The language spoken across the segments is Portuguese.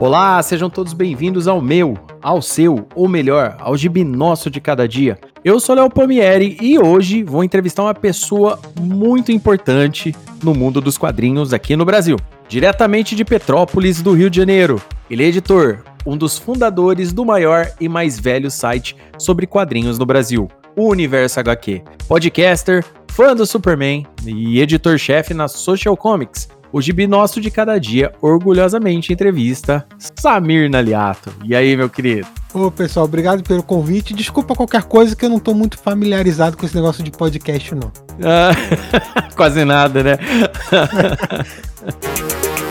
Olá, sejam todos bem-vindos ao meu, ao seu, ou melhor, ao gibi nosso de cada dia. Eu sou Léo Pomieri e hoje vou entrevistar uma pessoa muito importante no mundo dos quadrinhos aqui no Brasil. Diretamente de Petrópolis, do Rio de Janeiro. Ele é editor, um dos fundadores do maior e mais velho site sobre quadrinhos no Brasil, o Universo HQ. Podcaster, fã do Superman e editor-chefe na Social Comics o Gibi Nosso de Cada Dia orgulhosamente entrevista Samir Naliato. E aí, meu querido? Ô, pessoal, obrigado pelo convite. Desculpa qualquer coisa que eu não tô muito familiarizado com esse negócio de podcast, não. Ah, quase nada, né?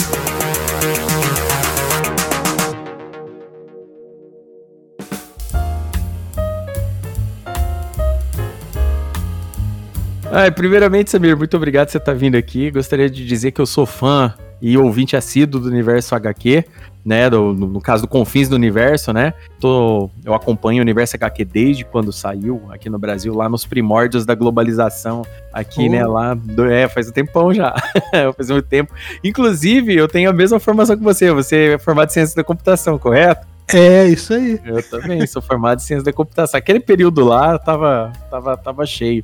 Ah, primeiramente, Samir, muito obrigado por você estar vindo aqui. Gostaria de dizer que eu sou fã e ouvinte assíduo do universo HQ, né? Do, no, caso do Confins do Universo, né? Tô, eu acompanho o universo HQ desde quando saiu aqui no Brasil, lá nos primórdios da globalização, aqui, né? Lá, do, é, faz um tempão já. faz muito tempo. Inclusive, eu tenho a mesma formação que você. Você é formado em ciência da computação, correto? É, isso aí. Eu também sou formado em ciência da computação. Aquele período lá tava, tava, tava cheio.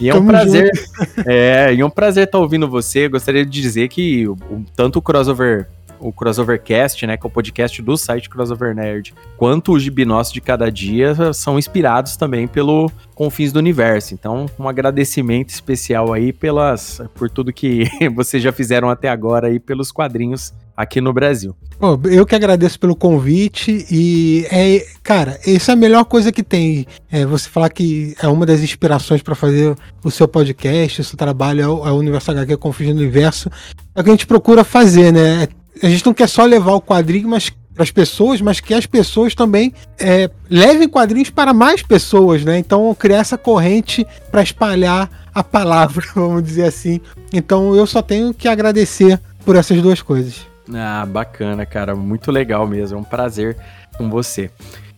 E é um prazer. é, e é um prazer estar ouvindo você. Gostaria de dizer que o, tanto o crossover o Crossovercast, né, que é o podcast do site Crossover Nerd, quanto o Gibi Nosso de cada dia são inspirados também pelo Confins do Universo. Então, um agradecimento especial aí pelas por tudo que vocês já fizeram até agora aí pelos quadrinhos aqui no Brasil. Eu que agradeço pelo convite e é, cara, essa é a melhor coisa que tem. É você falar que é uma das inspirações para fazer o seu podcast, o seu trabalho é o, é o Universo HQ do Universo. É o que a gente procura fazer, né? A gente não quer só levar o quadrinho, mas para as pessoas, mas que as pessoas também é, levem quadrinhos para mais pessoas, né? Então criar essa corrente para espalhar a palavra, vamos dizer assim. Então eu só tenho que agradecer por essas duas coisas. Ah, bacana, cara. Muito legal mesmo. É um prazer com você.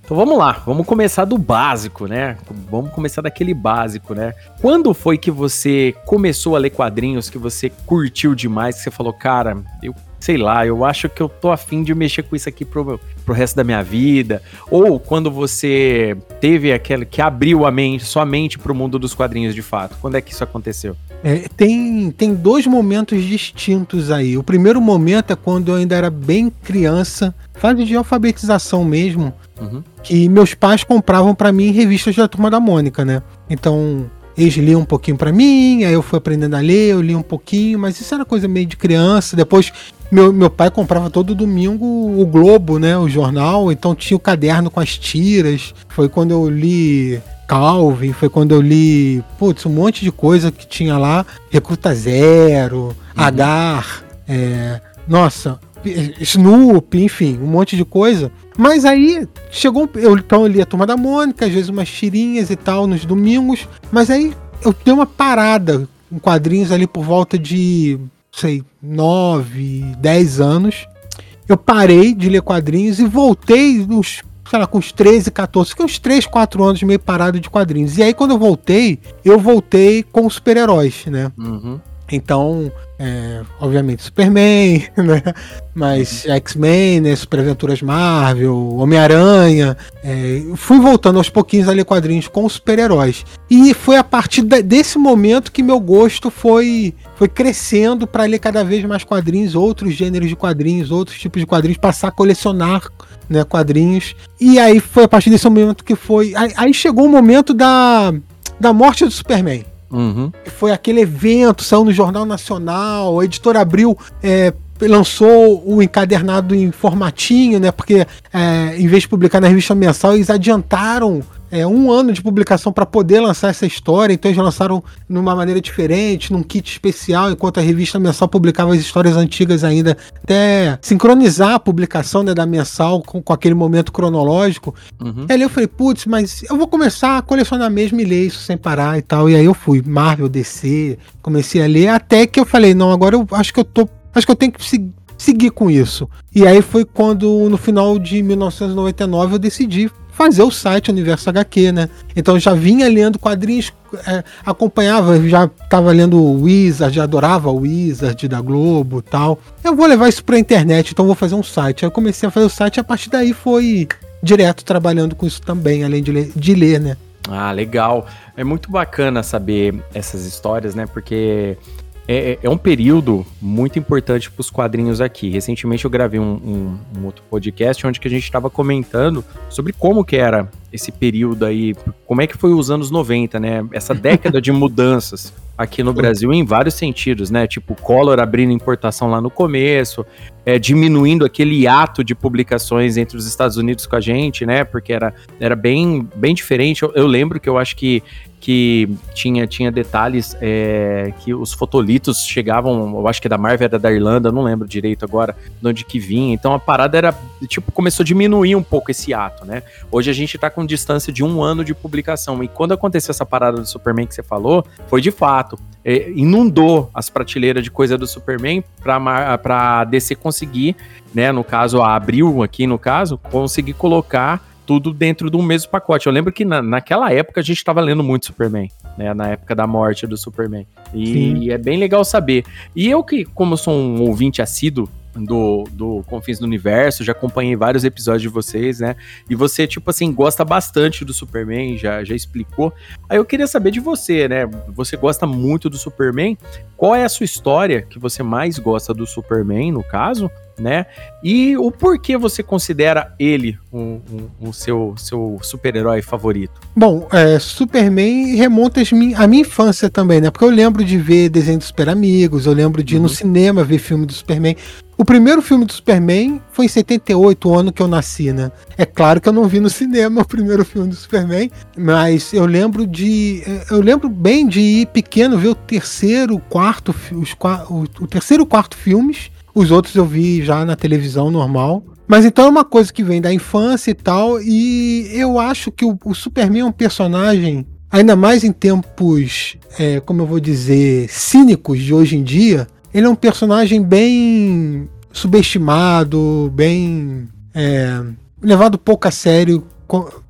Então vamos lá, vamos começar do básico, né? Vamos começar daquele básico, né? Quando foi que você começou a ler quadrinhos, que você curtiu demais, que você falou, cara, eu sei lá, eu acho que eu tô afim de mexer com isso aqui pro, pro resto da minha vida. Ou quando você teve aquele que abriu a mente, sua mente pro mundo dos quadrinhos de fato. Quando é que isso aconteceu? É, tem, tem dois momentos distintos aí. O primeiro momento é quando eu ainda era bem criança, fase de alfabetização mesmo, uhum. que meus pais compravam para mim revistas da Turma da Mônica, né? Então, eles liam um pouquinho para mim, aí eu fui aprendendo a ler, eu li um pouquinho, mas isso era coisa meio de criança. Depois, meu, meu pai comprava todo domingo o Globo, né? O jornal, então tinha o caderno com as tiras. Foi quando eu li Calvin, foi quando eu li, putz, um monte de coisa que tinha lá, Recruta Zero, uhum. Agar, é, nossa, Snoop, enfim, um monte de coisa. Mas aí chegou, eu então eu li a Turma da Mônica, às vezes umas tirinhas e tal nos domingos, mas aí eu dei uma parada em quadrinhos ali por volta de, sei, 9, 10 anos. Eu parei de ler quadrinhos e voltei uns sei lá, com uns 13, 14, fiquei uns 3, 4 anos meio parado de quadrinhos. E aí, quando eu voltei, eu voltei com super-heróis, né? Uhum. Então, é, obviamente, Superman, né? Mas. X-Men, né? Super Aventuras Marvel, Homem-Aranha. É, fui voltando aos pouquinhos a ler quadrinhos com super-heróis. E foi a partir desse momento que meu gosto foi, foi crescendo para ler cada vez mais quadrinhos, outros gêneros de quadrinhos, outros tipos de quadrinhos, passar a colecionar né, quadrinhos. E aí foi a partir desse momento que foi. Aí, aí chegou o momento da, da morte do Superman. Uhum. Foi aquele evento, saiu no Jornal Nacional, a editora Abril é, lançou o encadernado em formatinho, né? Porque é, em vez de publicar na revista mensal, eles adiantaram é, um ano de publicação para poder lançar essa história, então eles lançaram numa maneira diferente, num kit especial, enquanto a revista mensal publicava as histórias antigas ainda, até sincronizar a publicação né, da mensal com, com aquele momento cronológico. Uhum. E ali eu falei, putz, mas eu vou começar a colecionar mesmo e ler isso sem parar e tal. E aí eu fui, Marvel, DC, comecei a ler, até que eu falei, não, agora eu acho que eu tô. Acho que eu tenho que seguir seguir com isso. E aí foi quando, no final de 1999, eu decidi fazer o site Universo HQ, né? Então eu já vinha lendo quadrinhos, é, acompanhava, já estava lendo o Wizard, já adorava o Wizard da Globo tal. Eu vou levar isso pra internet, então vou fazer um site. Aí eu comecei a fazer o site e a partir daí foi direto trabalhando com isso também, além de ler, de ler né? Ah, legal. É muito bacana saber essas histórias, né? Porque é, é, é um período muito importante para os quadrinhos aqui. Recentemente eu gravei um, um, um, outro podcast onde que a gente estava comentando sobre como que era esse período aí, como é que foi os anos 90, né? Essa década de mudanças aqui no Brasil em vários sentidos, né? Tipo, Collor abrindo importação lá no começo, é, diminuindo aquele ato de publicações entre os Estados Unidos com a gente, né? Porque era, era bem, bem diferente. Eu, eu lembro que eu acho que que tinha, tinha detalhes é, que os fotolitos chegavam, eu acho que da Marvel era da Irlanda, não lembro direito agora de onde que vinha. Então a parada era, tipo, começou a diminuir um pouco esse ato, né? Hoje a gente tá com distância de um ano de publicação. E quando aconteceu essa parada do Superman que você falou, foi de fato. É, inundou as prateleiras de coisa do Superman pra, DC conseguir, né? No caso, a Abril aqui no caso, conseguir colocar tudo dentro do mesmo pacote. Eu lembro que na, naquela época a gente estava lendo muito Superman, né? Na época da morte do Superman. E, é bem legal saber. E eu que, como sou um ouvinte assíduo do, do Confins do Universo, já acompanhei vários episódios de vocês, né? E você, tipo assim, gosta bastante do Superman, já, já explicou. Aí eu queria saber de você, né? Você gosta muito do Superman. Qual é a sua história que você mais gosta do Superman, no caso? né? E o porquê você considera ele um, um, um seu, seu super-herói favorito? Bom, é, Superman remonta a minha infância também, né? Porque eu lembro de ver desenho dos Super Amigos, eu lembro de ir no uhum. cinema ver filme do Superman. O primeiro filme do Superman foi em 78, o ano que eu nasci, né? É claro que eu não vi no cinema o primeiro filme do Superman, mas eu lembro de. Eu lembro bem de ir pequeno ver o terceiro, quarto, os, o, o terceiro, quarto filmes os outros eu vi já na televisão normal. Mas então é uma coisa que vem da infância e tal. E eu acho que o, o Superman é um personagem, ainda mais em tempos, é, como eu vou dizer, cínicos de hoje em dia. Ele é um personagem bem subestimado, bem é, levado pouco a sério.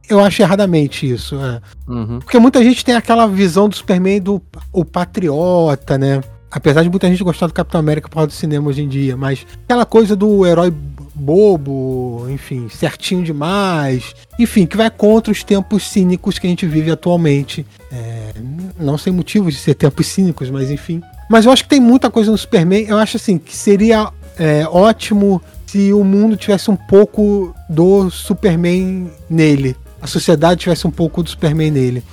Eu acho erradamente isso. É. Uhum. Porque muita gente tem aquela visão do Superman do o patriota, né? Apesar de muita gente gostar do Capitão América por causa do cinema hoje em dia, mas aquela coisa do herói bobo, enfim, certinho demais, enfim, que vai contra os tempos cínicos que a gente vive atualmente. É, não sem motivos de ser tempos cínicos, mas enfim. Mas eu acho que tem muita coisa no Superman. Eu acho assim que seria é, ótimo se o mundo tivesse um pouco do Superman nele. A sociedade tivesse um pouco do Superman nele.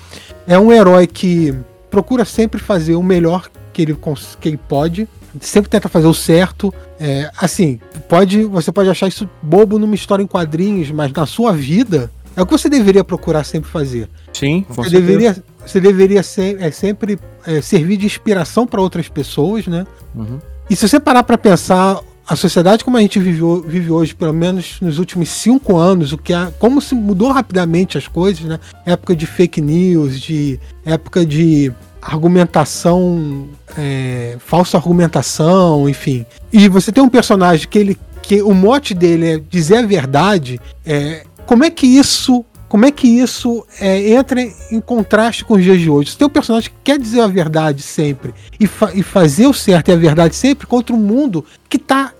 É um herói que procura sempre fazer o melhor que ele, que ele pode, sempre tenta fazer o certo. É, assim, pode você pode achar isso bobo numa história em quadrinhos, mas na sua vida é o que você deveria procurar sempre fazer. Sim, você deveria, você deveria ser, é, sempre é, servir de inspiração para outras pessoas, né? Uhum. E se você parar para pensar a sociedade como a gente vive, vive, hoje, pelo menos nos últimos cinco anos, o que é, como se mudou rapidamente as coisas, né? Época de fake news, de época de argumentação, é, falsa argumentação, enfim. E você tem um personagem que ele que o mote dele é dizer a verdade, é, como é que isso como é que isso é, entra em contraste com os dias de hoje? Você tem personagem que quer dizer a verdade sempre e, fa e fazer o certo e a verdade sempre contra um mundo que está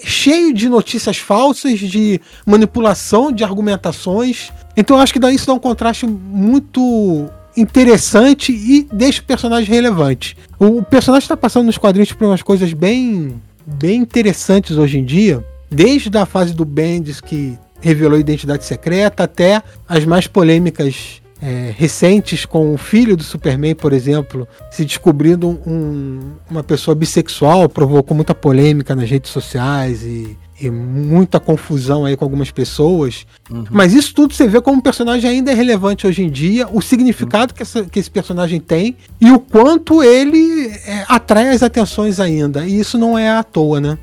cheio de notícias falsas, de manipulação de argumentações. Então eu acho que daí isso dá um contraste muito interessante e deixa o personagem relevante. O personagem está passando nos quadrinhos por umas coisas bem, bem interessantes hoje em dia, desde a fase do Bendis que revelou identidade secreta até as mais polêmicas é, recentes com o filho do Superman, por exemplo, se descobrindo um, uma pessoa bissexual, provocou muita polêmica nas redes sociais e e muita confusão aí com algumas pessoas. Uhum. Mas isso tudo você vê como o personagem ainda é relevante hoje em dia, o significado uhum. que, essa, que esse personagem tem e o quanto ele é, atrai as atenções ainda. E isso não é à toa, né?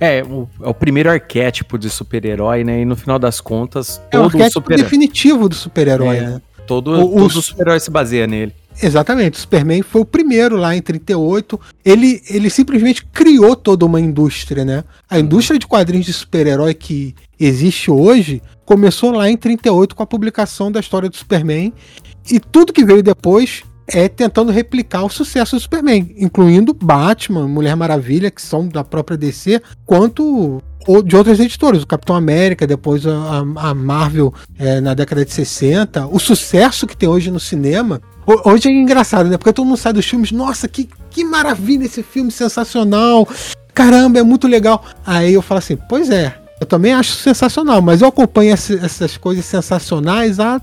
É, o, é o primeiro arquétipo de super-herói, né? E no final das contas, todo é o arquétipo super... definitivo do super-herói, é, né? Todo, o, todo super-herói se baseia nele. Exatamente, o Superman foi o primeiro lá em 38. Ele, ele simplesmente criou toda uma indústria, né? A indústria de quadrinhos de super-herói que existe hoje começou lá em 38 com a publicação da história do Superman. E tudo que veio depois é tentando replicar o sucesso do Superman, incluindo Batman, Mulher Maravilha, que são da própria DC, quanto de outras editoras, o Capitão América, depois a, Marvel é, na década de 60, o sucesso que tem hoje no cinema. Hoje é engraçado, né? Porque todo mundo sai dos filmes, nossa, que, que maravilha esse filme, sensacional, caramba, é muito legal. Aí eu falo assim, pois é, eu também acho sensacional, mas eu acompanho essas coisas sensacionais há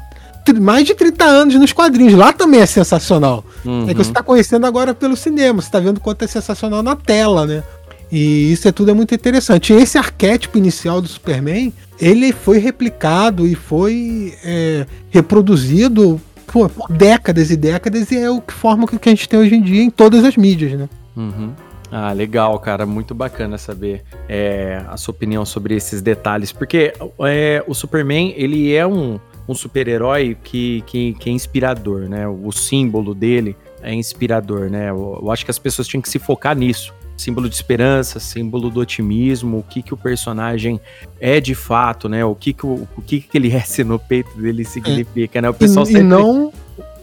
mais de 30 anos nos quadrinhos. Lá também é sensacional. Uhum. É que você está conhecendo agora pelo cinema, você está vendo quanto é sensacional na tela, né? E isso é tudo é muito interessante. esse arquétipo inicial do Superman, ele foi replicado e foi é, reproduzido por, por, décadas e décadas e é o que forma o que a gente tem hoje em dia em todas as mídias, né? Uhum. Ah, legal, cara. Muito bacana saber é, a sua opinião sobre esses detalhes. Porque é, o Superman, ele é um, um super-herói que, que, que, é inspirador, né? O símbolo dele é inspirador, né? Eu, eu acho que as pessoas tinham que se focar nisso símbolo de esperança, símbolo do otimismo, o que que o personagem é de fato, né? O que que, o, o que, que ele rece no peito dele significa, é. né? O pessoal e, sempre... e não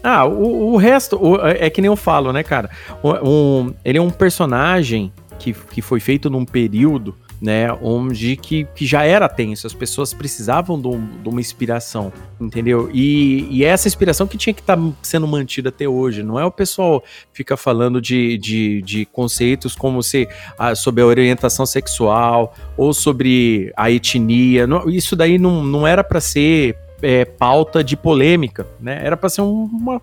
ah, o, o resto o, é que nem eu falo, né, cara? Um, ele é um personagem que, que foi feito num período né? Onde que, que já era tenso, as pessoas precisavam de, um, de uma inspiração, entendeu? E, e essa inspiração que tinha que estar tá sendo mantida até hoje, não é o pessoal fica falando de, de, de conceitos como se ah, sobre a orientação sexual ou sobre a etnia, não, isso daí não, não era para ser é, pauta de polêmica, né? Era para ser um, uma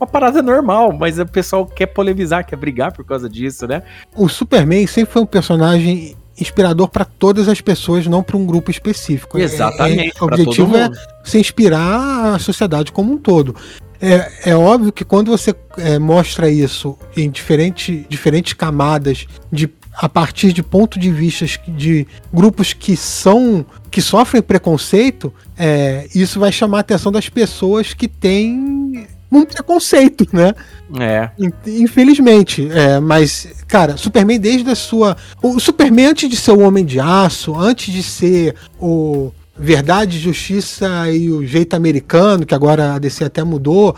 uma parada normal, mas o pessoal quer polemizar, quer brigar por causa disso, né? O Superman sempre foi um personagem inspirador para todas as pessoas, não para um grupo específico. É, Exatamente. É, é, o objetivo é se inspirar a sociedade como um todo. É, é óbvio que quando você é, mostra isso em diferente, diferentes camadas, de, a partir de pontos de vista de grupos que são que sofrem preconceito, é, isso vai chamar a atenção das pessoas que têm um preconceito, né? É. Infelizmente. É, mas, cara, Superman desde a sua. O Superman, antes de ser o Homem de Aço, antes de ser o Verdade, Justiça e o Jeito Americano, que agora a DC até mudou.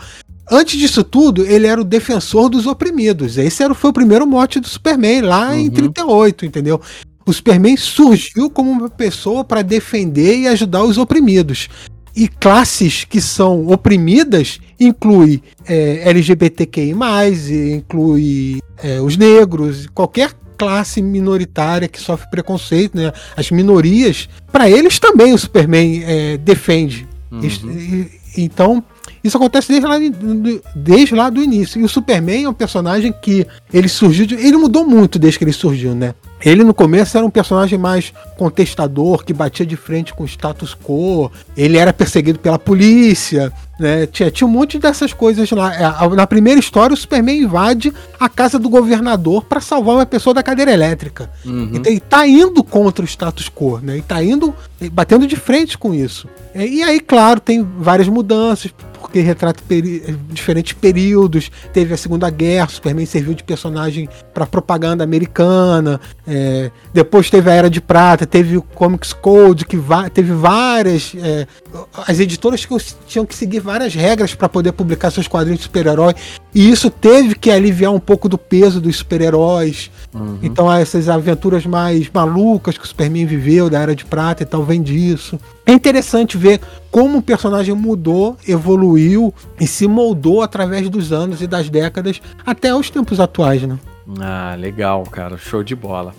Antes disso tudo, ele era o defensor dos oprimidos. Esse era, foi o primeiro mote do Superman, lá uhum. em 38, entendeu? O Superman surgiu como uma pessoa para defender e ajudar os oprimidos e classes que são oprimidas inclui é, LGBTQI, inclui é, os negros, qualquer classe minoritária que sofre preconceito, né? as minorias, para eles também o Superman é, defende. Uhum. Então, isso acontece desde lá, desde lá do início. E o Superman é um personagem que ele surgiu. De, ele mudou muito desde que ele surgiu, né? Ele no começo era um personagem mais contestador, que batia de frente com o status quo. Ele era perseguido pela polícia, né? Tinha, tinha um monte dessas coisas lá. É, na primeira história, o Superman invade a casa do governador para salvar uma pessoa da cadeira elétrica. Uhum. Então ele tá indo contra o status quo, né? Ele tá indo, batendo de frente com isso. E aí, claro, tem várias mudanças porque retrata peri diferentes períodos. Teve a Segunda Guerra, Superman serviu de personagem para propaganda americana. É, depois teve a Era de Prata, teve o Comics Code, que teve várias. É, as editoras que tinham que seguir várias regras para poder publicar seus quadrinhos de super-herói. E isso teve que aliviar um pouco do peso dos super-heróis. Uhum. Então, essas aventuras mais malucas que o Superman viveu, da Era de Prata e tal, vem disso. É interessante ver como o personagem mudou, evoluiu e se moldou através dos anos e das décadas até os tempos atuais, né? Ah, legal, cara, show de bola.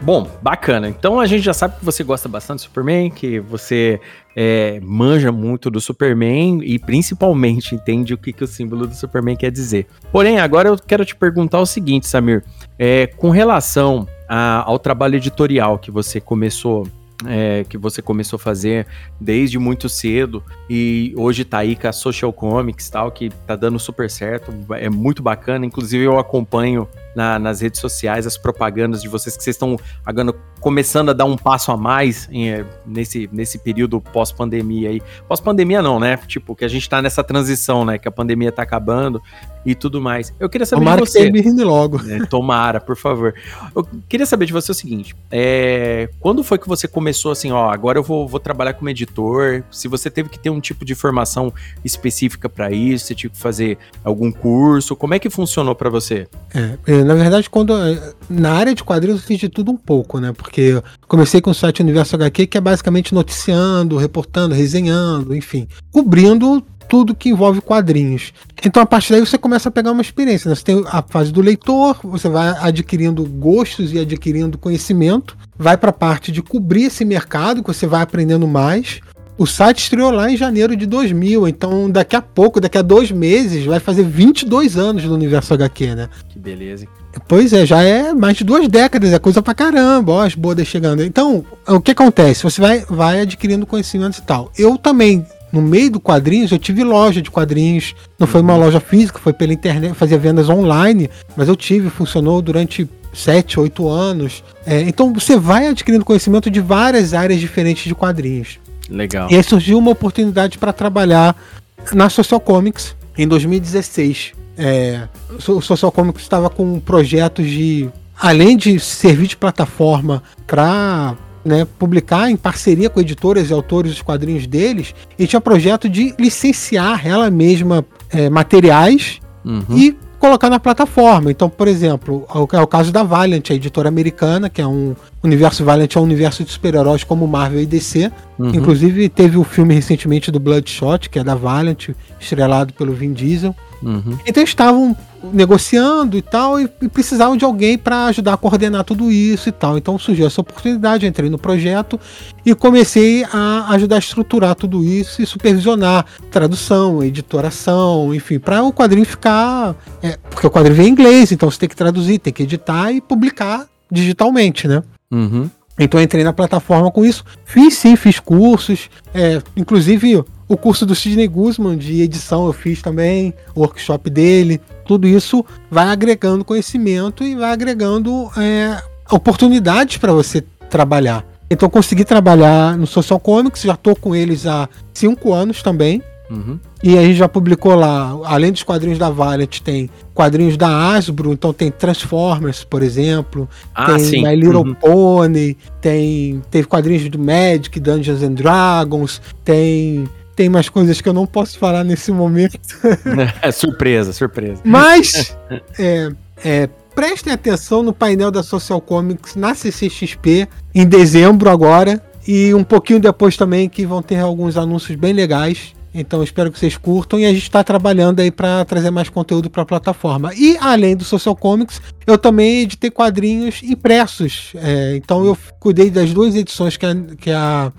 Bom, bacana. Então a gente já sabe que você gosta bastante do Superman, que você é, manja muito do Superman e principalmente entende o que, que o símbolo do Superman quer dizer. Porém, agora eu quero te perguntar o seguinte, Samir. É, com relação a, ao trabalho editorial que você começou é, que você começou a fazer desde muito cedo e hoje tá aí com a Social Comics tal, que tá dando super certo, é muito bacana. Inclusive eu acompanho na, nas redes sociais as propagandas de vocês que vocês estão agora começando a dar um passo a mais em, eh, nesse, nesse período pós-pandemia aí. Pós-pandemia não, né? Tipo, que a gente tá nessa transição, né? Que a pandemia tá acabando e tudo mais. Eu queria saber tomara de você. Que termine logo. É, tomara, por favor. Eu queria saber de você o seguinte: é, quando foi que você começou assim, ó, agora eu vou, vou trabalhar como editor? Se você teve que ter um tipo de formação específica para isso, você tinha que fazer algum curso, como é que funcionou para você? É, é, na verdade, quando é, na área de quadrinhos eu fiz de tudo um pouco, né? Porque comecei com o site Universo HQ, que é basicamente noticiando, reportando, resenhando, enfim, cobrindo tudo que envolve quadrinhos. Então, a partir daí, você começa a pegar uma experiência. Né? Você tem a fase do leitor, você vai adquirindo gostos e adquirindo conhecimento, vai para a parte de cobrir esse mercado, que você vai aprendendo mais. O site estreou lá em janeiro de 2000, então daqui a pouco, daqui a dois meses, vai fazer 22 anos do Universo HQ, né? Que beleza. Pois é, já é mais de duas décadas, é coisa pra caramba, ó, as bodas chegando. Então, o que acontece? Você vai, vai adquirindo conhecimentos e tal. Eu também no meio do quadrinhos, eu tive loja de quadrinhos. Não foi uma loja física, foi pela internet, fazia vendas online, mas eu tive, funcionou durante sete, oito anos. É, então você vai adquirindo conhecimento de várias áreas diferentes de quadrinhos. Legal. E aí surgiu uma oportunidade para trabalhar na Social Comics em 2016. É, o Social Comics estava com projetos de, além de servir de plataforma para né, publicar em parceria com editoras e autores os quadrinhos deles, e tinha projeto de licenciar ela mesma é, materiais uhum. e colocar na plataforma. Então, por exemplo, é o caso da Valiant, a editora americana, que é um universo Valiant, é um universo de super-heróis como Marvel e DC. Uhum. Inclusive, teve o filme recentemente do Bloodshot, que é da Valiant, estrelado pelo Vin Diesel. Uhum. Então estavam negociando e tal, e, e precisavam de alguém para ajudar a coordenar tudo isso e tal. Então surgiu essa oportunidade, entrei no projeto e comecei a ajudar a estruturar tudo isso e supervisionar tradução, editoração, enfim, para o quadrinho ficar. É, porque o quadrinho vem em inglês, então você tem que traduzir, tem que editar e publicar digitalmente, né? Uhum. Então entrei na plataforma com isso. Fiz sim, fiz cursos. É, inclusive o curso do Sidney Guzman de edição eu fiz também, o workshop dele. Tudo isso vai agregando conhecimento e vai agregando é, oportunidades para você trabalhar. Então consegui trabalhar no Social Comics, já estou com eles há cinco anos também. Uhum. E a gente já publicou lá, além dos quadrinhos da Valiant, tem quadrinhos da Asbro, então tem Transformers, por exemplo, ah, tem sim. My Little uhum. Pony, tem teve quadrinhos do Magic, Dungeons and Dragons, tem tem mais coisas que eu não posso falar nesse momento. É surpresa, surpresa. Mas é, é, prestem atenção no painel da Social Comics na CCXP em dezembro agora e um pouquinho depois também que vão ter alguns anúncios bem legais. Então espero que vocês curtam e a gente está trabalhando aí para trazer mais conteúdo para a plataforma. E além do Social Comics, eu também editei quadrinhos impressos. É, então eu cuidei das duas edições que a, que a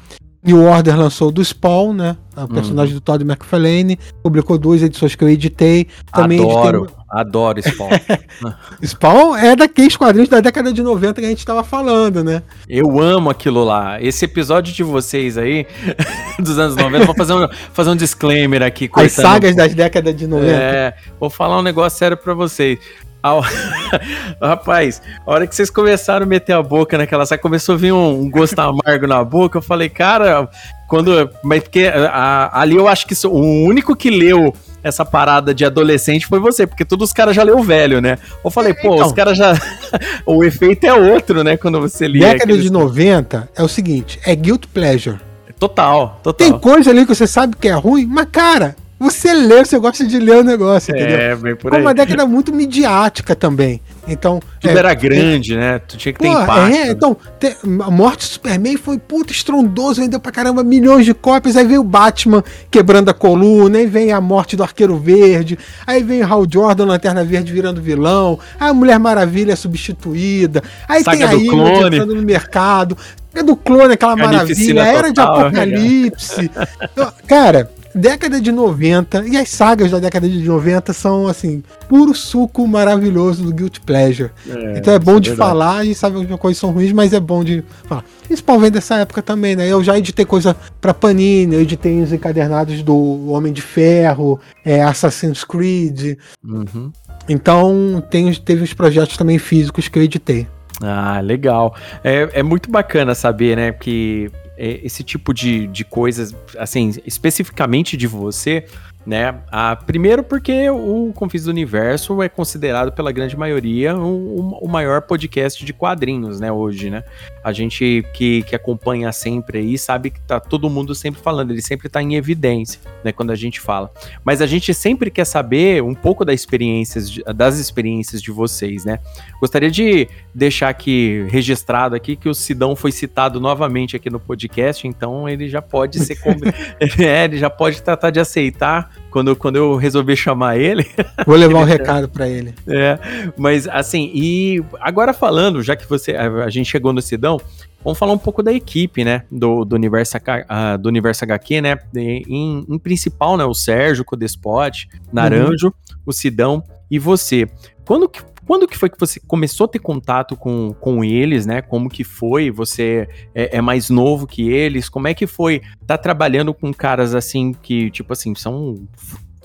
New Order lançou do Spawn, né? O personagem hum. do Todd McFarlane. Publicou duas edições que eu editei. Também adoro, editei... adoro Spawn. Spawn é daqueles quadrinhos da década de 90 que a gente estava falando, né? Eu amo aquilo lá. Esse episódio de vocês aí, dos anos 90, vou fazer um, fazer um disclaimer aqui. As sagas das décadas de 90. É, vou falar um negócio sério para vocês. Rapaz, a hora que vocês começaram a meter a boca naquela saia, começou a vir um, um gosto amargo na boca. Eu falei, cara, quando. Mas porque a, ali eu acho que o único que leu essa parada de adolescente foi você, porque todos os caras já leu velho, né? Eu falei, pô, então, os caras já. o efeito é outro, né? Quando você lia. Década aqueles... de 90 é o seguinte: é guilt pleasure. Total, total. Tem coisa ali que você sabe que é ruim, mas, cara, você lê, você gosta de ler o negócio, é, entendeu? É, bem por aí. uma década muito midiática também. Então. Tudo é, era grande, é, né? Tu tinha que ter pô, impacto. É, então, te, a morte do Superman foi puta estrondoso, vendeu pra caramba milhões de cópias. Aí veio o Batman quebrando a coluna, aí vem a morte do Arqueiro Verde, aí vem o Hal Jordan, Lanterna Verde virando vilão, aí a Mulher Maravilha é substituída, aí Saga tem a Ilha entrando no mercado. É do clone, aquela maravilha, era de apocalipse. Então, cara, década de 90, e as sagas da década de 90 são, assim, puro suco maravilhoso do Guilty Pleasure. É, então é bom é de verdade. falar, a gente sabe que coisas são ruins, mas é bom de falar. Isso vem dessa época também, né? Eu já editei coisa pra Panini, eu editei os encadernados do Homem de Ferro, é, Assassin's Creed. Uhum. Então tem, teve os projetos também físicos que eu editei. Ah, legal. É, é muito bacana saber, né, que esse tipo de, de coisas, assim, especificamente de você, né? Ah, primeiro porque o Confis do Universo é considerado pela grande maioria o, o, maior podcast de quadrinhos, né, hoje, né? A gente que, que acompanha sempre aí sabe que tá todo mundo sempre falando, ele sempre tá em evidência, né, quando a gente fala. Mas a gente sempre quer saber um pouco das experiências, das experiências de vocês, né? Gostaria de deixar aqui registrado aqui que o Sidão foi citado novamente aqui no podcast, então ele já pode ser é, ele já pode tratar de aceitar quando, quando eu resolvi chamar ele. Vou levar um recado para ele. É, mas assim, e agora falando, já que você a, gente chegou no Sidão, vamos falar um pouco da equipe, né, do, do, universo, uh, do universo HQ, né, em, em principal, né, o Sérgio, o Codespot, Naranjo, uhum. o Sidão e você. Quando que quando que foi que você começou a ter contato com, com eles, né? Como que foi? Você é, é mais novo que eles? Como é que foi tá trabalhando com caras assim que, tipo assim, são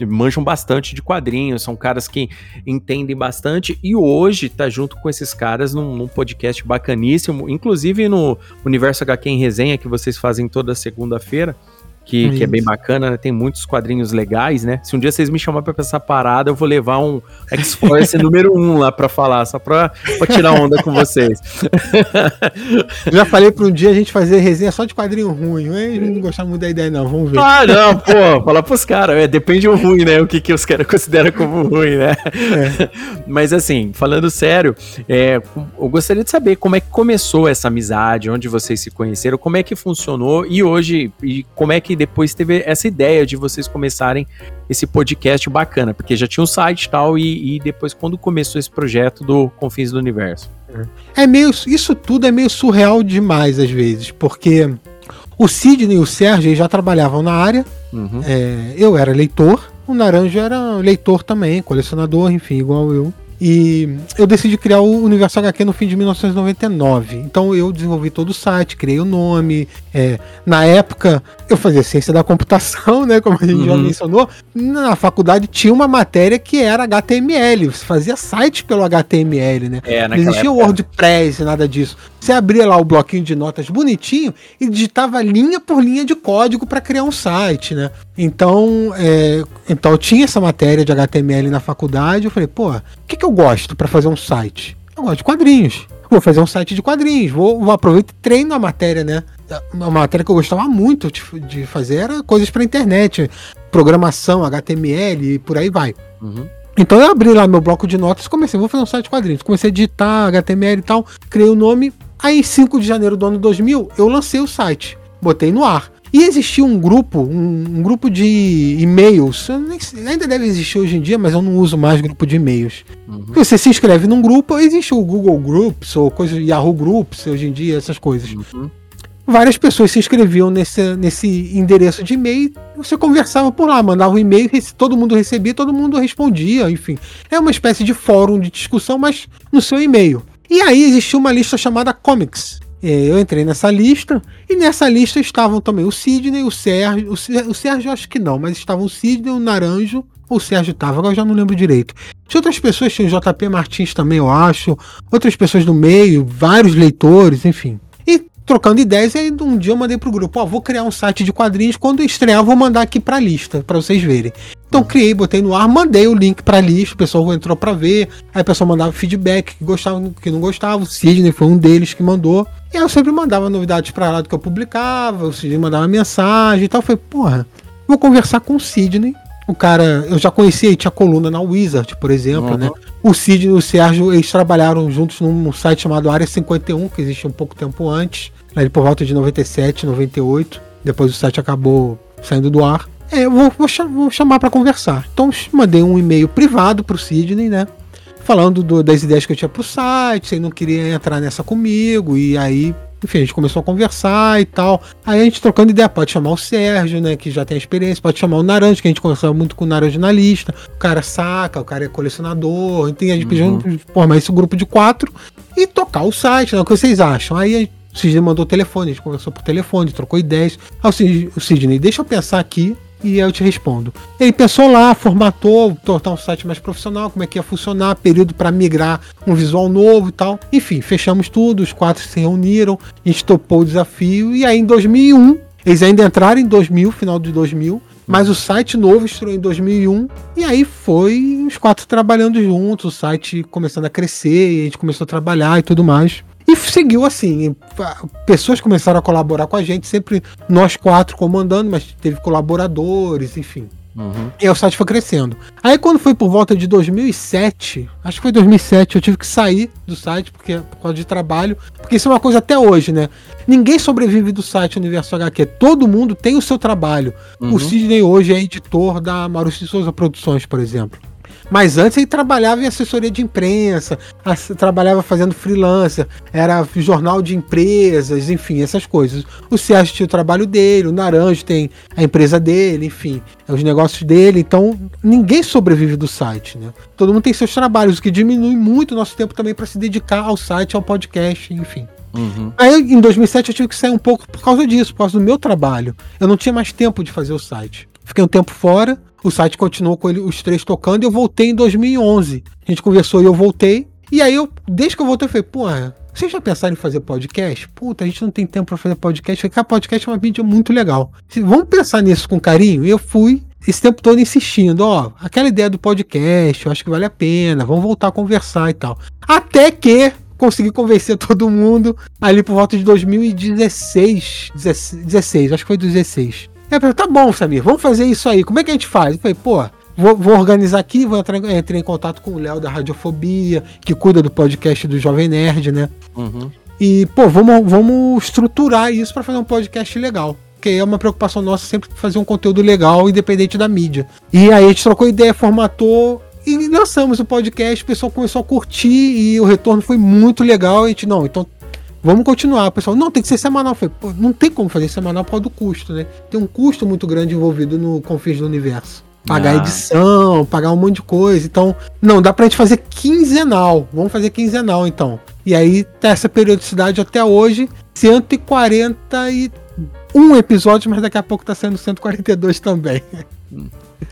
manjam bastante de quadrinhos, são caras que entendem bastante e hoje tá junto com esses caras num, num podcast bacaníssimo, inclusive no Universo HQ em Resenha que vocês fazem toda segunda-feira que, que é bem bacana, né? Tem muitos quadrinhos legais, né? Se um dia vocês me chamarem pra essa parada, eu vou levar um X-Force número 1 um lá pra falar, só pra, pra tirar onda com vocês. Já falei pra um dia a gente fazer resenha só de quadrinho ruim. Eu não gostava muito da ideia, não. Vamos ver. Ah, não, pô, fala pros caras. É, depende do ruim, né? O que, que os caras consideram como ruim, né? É. Mas assim, falando sério, é, eu gostaria de saber como é que começou essa amizade, onde vocês se conheceram, como é que funcionou e hoje, e como é que depois teve essa ideia de vocês começarem esse podcast bacana, porque já tinha um site e tal, e, e depois quando começou esse projeto do Confins do Universo. É meio, isso tudo é meio surreal demais às vezes, porque o Sidney e o Sérgio já trabalhavam na área, uhum. é, eu era leitor, o Naranjo era leitor também, colecionador, enfim, igual eu. E eu decidi criar o Universo HQ no fim de 1999. Então eu desenvolvi todo o site, criei o nome. É, na época eu fazia ciência da computação, né? Como a gente uhum. já mencionou. Na faculdade tinha uma matéria que era HTML. Você fazia site pelo HTML, né? É, não existia o WordPress, nada disso. Você abria lá o bloquinho de notas bonitinho e digitava linha por linha de código para criar um site, né? Então, é, então eu tinha essa matéria de HTML na faculdade. Eu falei, pô, que, que eu gosto para fazer um site? Eu gosto de quadrinhos. Vou fazer um site de quadrinhos. Vou, vou aproveitar e treino a matéria, né? Uma matéria que eu gostava muito de, de fazer era coisas para internet, programação, HTML e por aí vai. Uhum. Então eu abri lá meu bloco de notas e comecei, vou fazer um site de quadrinhos. Comecei a digitar HTML e tal, criei o nome. Aí, 5 de janeiro do ano 2000, eu lancei o site, botei no ar. E existia um grupo, um, um grupo de e-mails, ainda deve existir hoje em dia, mas eu não uso mais grupo de e-mails. Uhum. Você se inscreve num grupo, existe o Google Groups ou coisa Yahoo Groups hoje em dia, essas coisas. Uhum. Várias pessoas se inscreviam nesse, nesse endereço de e-mail, você conversava por lá, mandava um e-mail, todo mundo recebia, todo mundo respondia, enfim. É uma espécie de fórum de discussão, mas no seu e-mail. E aí existia uma lista chamada Comics, eu entrei nessa lista e nessa lista estavam também o Sidney, o Sérgio. O, Sérgio acho que não, mas estavam o Sidney, o Naranjo. Ou o Sérgio estava, agora eu já não lembro direito. Tinha outras pessoas, tinha o JP Martins também, eu acho. Outras pessoas no meio, vários leitores, enfim. E trocando ideias, aí um dia eu mandei pro grupo: Ó, vou criar um site de quadrinhos. Quando estrear, vou mandar aqui pra lista, para vocês verem. Então criei, botei no ar, mandei o link pra lista, o pessoal entrou pra ver, aí o pessoal mandava feedback, que gostava, que não gostava, o Sidney foi um deles que mandou. E aí eu sempre mandava novidades pra lá do que eu publicava, o Sidney mandava mensagem e tal. Eu falei, porra, vou conversar com o Sidney. O cara, eu já conhecia, tinha coluna na Wizard, por exemplo, uhum. né? O Sidney e o Sérgio, eles trabalharam juntos num site chamado Área 51, que existia um pouco tempo antes, ali por volta de 97, 98. Depois o site acabou saindo do ar. É, eu vou, vou, vou chamar para conversar. Então mandei um e-mail privado pro Sidney, né? Falando do, das ideias que eu tinha pro site, se ele não queria entrar nessa comigo, e aí, enfim, a gente começou a conversar e tal. Aí a gente trocando ideia, pode chamar o Sérgio, né, que já tem experiência, pode chamar o Naranja, que a gente conversava muito com o Naranja na lista. O cara saca, o cara é colecionador, então a gente uhum. pediu formar esse grupo de quatro e tocar o site, né, o que vocês acham? Aí o Sidney mandou o telefone, a gente conversou por telefone, trocou ideias. Aí o Sidney, deixa eu pensar aqui e eu te respondo. Ele pensou lá, formatou, tornar um site mais profissional, como é que ia funcionar, período para migrar um visual novo e tal. Enfim, fechamos tudo, os quatro se reuniram, a gente topou o desafio e aí em 2001, eles ainda entraram em 2000, final de 2000, mas o site novo estreou em 2001 e aí foi os quatro trabalhando juntos, o site começando a crescer, e a gente começou a trabalhar e tudo mais. E seguiu assim. Pessoas começaram a colaborar com a gente, sempre nós quatro comandando, mas teve colaboradores, enfim. Uhum. E o site foi crescendo. Aí quando foi por volta de 2007, acho que foi 2007, eu tive que sair do site porque por causa de trabalho, porque isso é uma coisa até hoje, né? Ninguém sobrevive do site Universo HQ, todo mundo tem o seu trabalho. Uhum. O Sidney hoje é editor da Maurício Souza Produções, por exemplo. Mas antes ele trabalhava em assessoria de imprensa, trabalhava fazendo freelancer, era jornal de empresas, enfim, essas coisas. O Sérgio tinha o trabalho dele, o Naranjo tem a empresa dele, enfim, os negócios dele. Então, ninguém sobrevive do site, né? Todo mundo tem seus trabalhos, o que diminui muito o nosso tempo também para se dedicar ao site, ao podcast, enfim. Uhum. Aí em 2007 eu tive que sair um pouco por causa disso, por causa do meu trabalho. Eu não tinha mais tempo de fazer o site. Fiquei um tempo fora, o site continuou com ele, os três tocando e eu voltei em 2011. A gente conversou e eu voltei. E aí, eu, desde que eu voltei, eu falei, pô, vocês já pensaram em fazer podcast? Puta, a gente não tem tempo para fazer podcast. Porque a podcast é uma mídia muito legal. Vamos pensar nisso com carinho? E eu fui esse tempo todo insistindo, ó, aquela ideia do podcast, eu acho que vale a pena, vamos voltar a conversar e tal. Até que consegui convencer todo mundo ali por volta de 2016, 16, acho que foi 16. É, tá bom, Samir, vamos fazer isso aí. Como é que a gente faz? Eu falei, pô, vou, vou organizar aqui, vou entrar, entrei em contato com o Léo da Radiofobia, que cuida do podcast do Jovem Nerd, né? Uhum. E, pô, vamos, vamos estruturar isso para fazer um podcast legal. Que é uma preocupação nossa sempre fazer um conteúdo legal, independente da mídia. E aí a gente trocou ideia, formatou e lançamos o podcast, o pessoal começou a curtir e o retorno foi muito legal. A gente, não, então Vamos continuar. Pessoal, não, tem que ser semanal. Falei, não tem como fazer semanal por causa do custo, né? Tem um custo muito grande envolvido no Confins do Universo. Pagar ah. edição, pagar um monte de coisa. Então, não, dá pra gente fazer quinzenal. Vamos fazer quinzenal, então. E aí, tá essa periodicidade até hoje, 141 episódios, mas daqui a pouco tá sendo 142 também.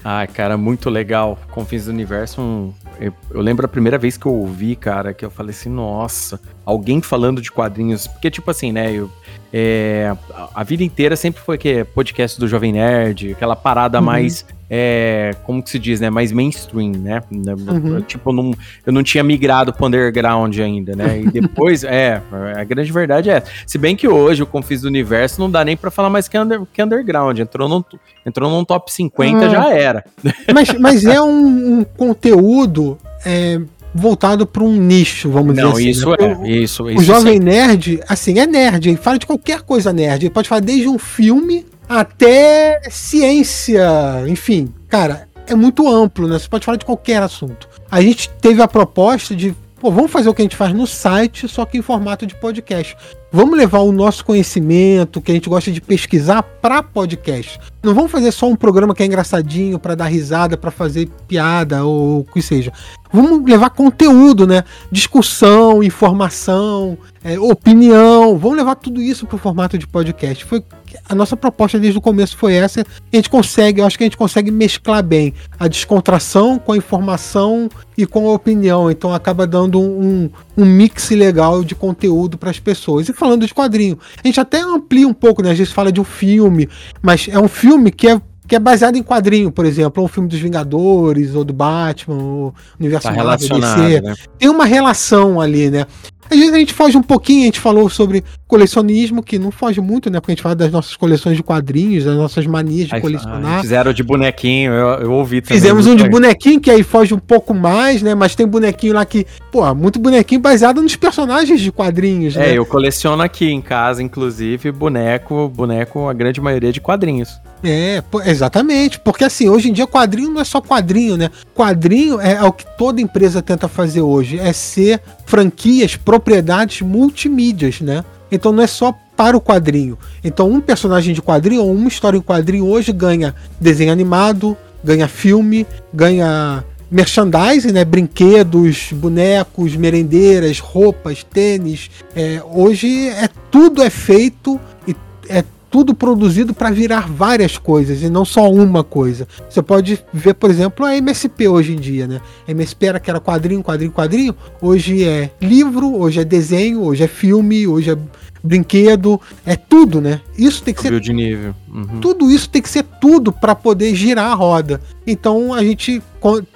Ai, cara, muito legal. Confins do Universo, um, eu, eu, lembro a primeira vez que eu ouvi, cara, que eu falei assim, nossa, alguém falando de quadrinhos. Porque, tipo assim, né, eu, é, a vida inteira sempre foi que podcast do Jovem Nerd, aquela parada uhum. mais é, como que se diz, né? Mais mainstream, né? Uhum. Tipo, não, eu não tinha migrado pro underground ainda, né? E depois, é, a grande verdade é. Se bem que hoje o Confis do Universo não dá nem para falar mais que, under, que underground. Entrou num, entrou num top 50, uhum. já era. Mas, mas é um, um conteúdo. É, voltado para um nicho, vamos não, dizer assim. Não, né? isso né? é. Isso, isso, o jovem sim. nerd, assim, é nerd. Ele fala de qualquer coisa nerd. Ele pode falar desde um filme até ciência, enfim. Cara, é muito amplo, né? Você pode falar de qualquer assunto. A gente teve a proposta de, pô, vamos fazer o que a gente faz no site, só que em formato de podcast. Vamos levar o nosso conhecimento, que a gente gosta de pesquisar, para podcast. Não vamos fazer só um programa que é engraçadinho para dar risada, para fazer piada ou o que seja. Vamos levar conteúdo, né? Discussão, informação, é, opinião. Vamos levar tudo isso para o formato de podcast. Foi a nossa proposta desde o começo foi essa. A gente consegue, eu acho que a gente consegue mesclar bem a descontração com a informação e com a opinião. Então acaba dando um, um mix legal de conteúdo para as pessoas. E falando de quadrinho, a gente até amplia um pouco, né? A gente fala de um filme, mas é um filme que é que é baseado em quadrinho, por exemplo, ou um filme dos Vingadores, ou do Batman, ou Universo tá Marvel, DC. Né? Tem uma relação ali, né? Às vezes a gente foge um pouquinho, a gente falou sobre colecionismo, que não foge muito, né? Porque a gente fala das nossas coleções de quadrinhos, das nossas manias de aí, colecionar. Fizeram de bonequinho, eu, eu ouvi também. Fizemos um de bonequinho, que aí foge um pouco mais, né? Mas tem bonequinho lá que, pô, muito bonequinho baseado nos personagens de quadrinhos, é, né? É, eu coleciono aqui em casa, inclusive, boneco, boneco, a grande maioria de quadrinhos. É, exatamente. Porque assim, hoje em dia quadrinho não é só quadrinho, né? Quadrinho é, é o que toda empresa tenta fazer hoje, é ser franquias, propriedades multimídias, né? Então não é só para o quadrinho. Então um personagem de quadrinho ou uma história em quadrinho hoje ganha desenho animado, ganha filme, ganha merchandising, né? Brinquedos, bonecos, merendeiras, roupas, tênis. É, hoje é tudo é feito e é tudo produzido para virar várias coisas e não só uma coisa. Você pode ver, por exemplo, a MSP hoje em dia, né? A MSP era que era quadrinho, quadrinho, quadrinho. Hoje é livro, hoje é desenho, hoje é filme, hoje é brinquedo, é tudo, né? Isso tem que Subiu ser de nível. Uhum. Tudo isso tem que ser tudo para poder girar a roda. Então a gente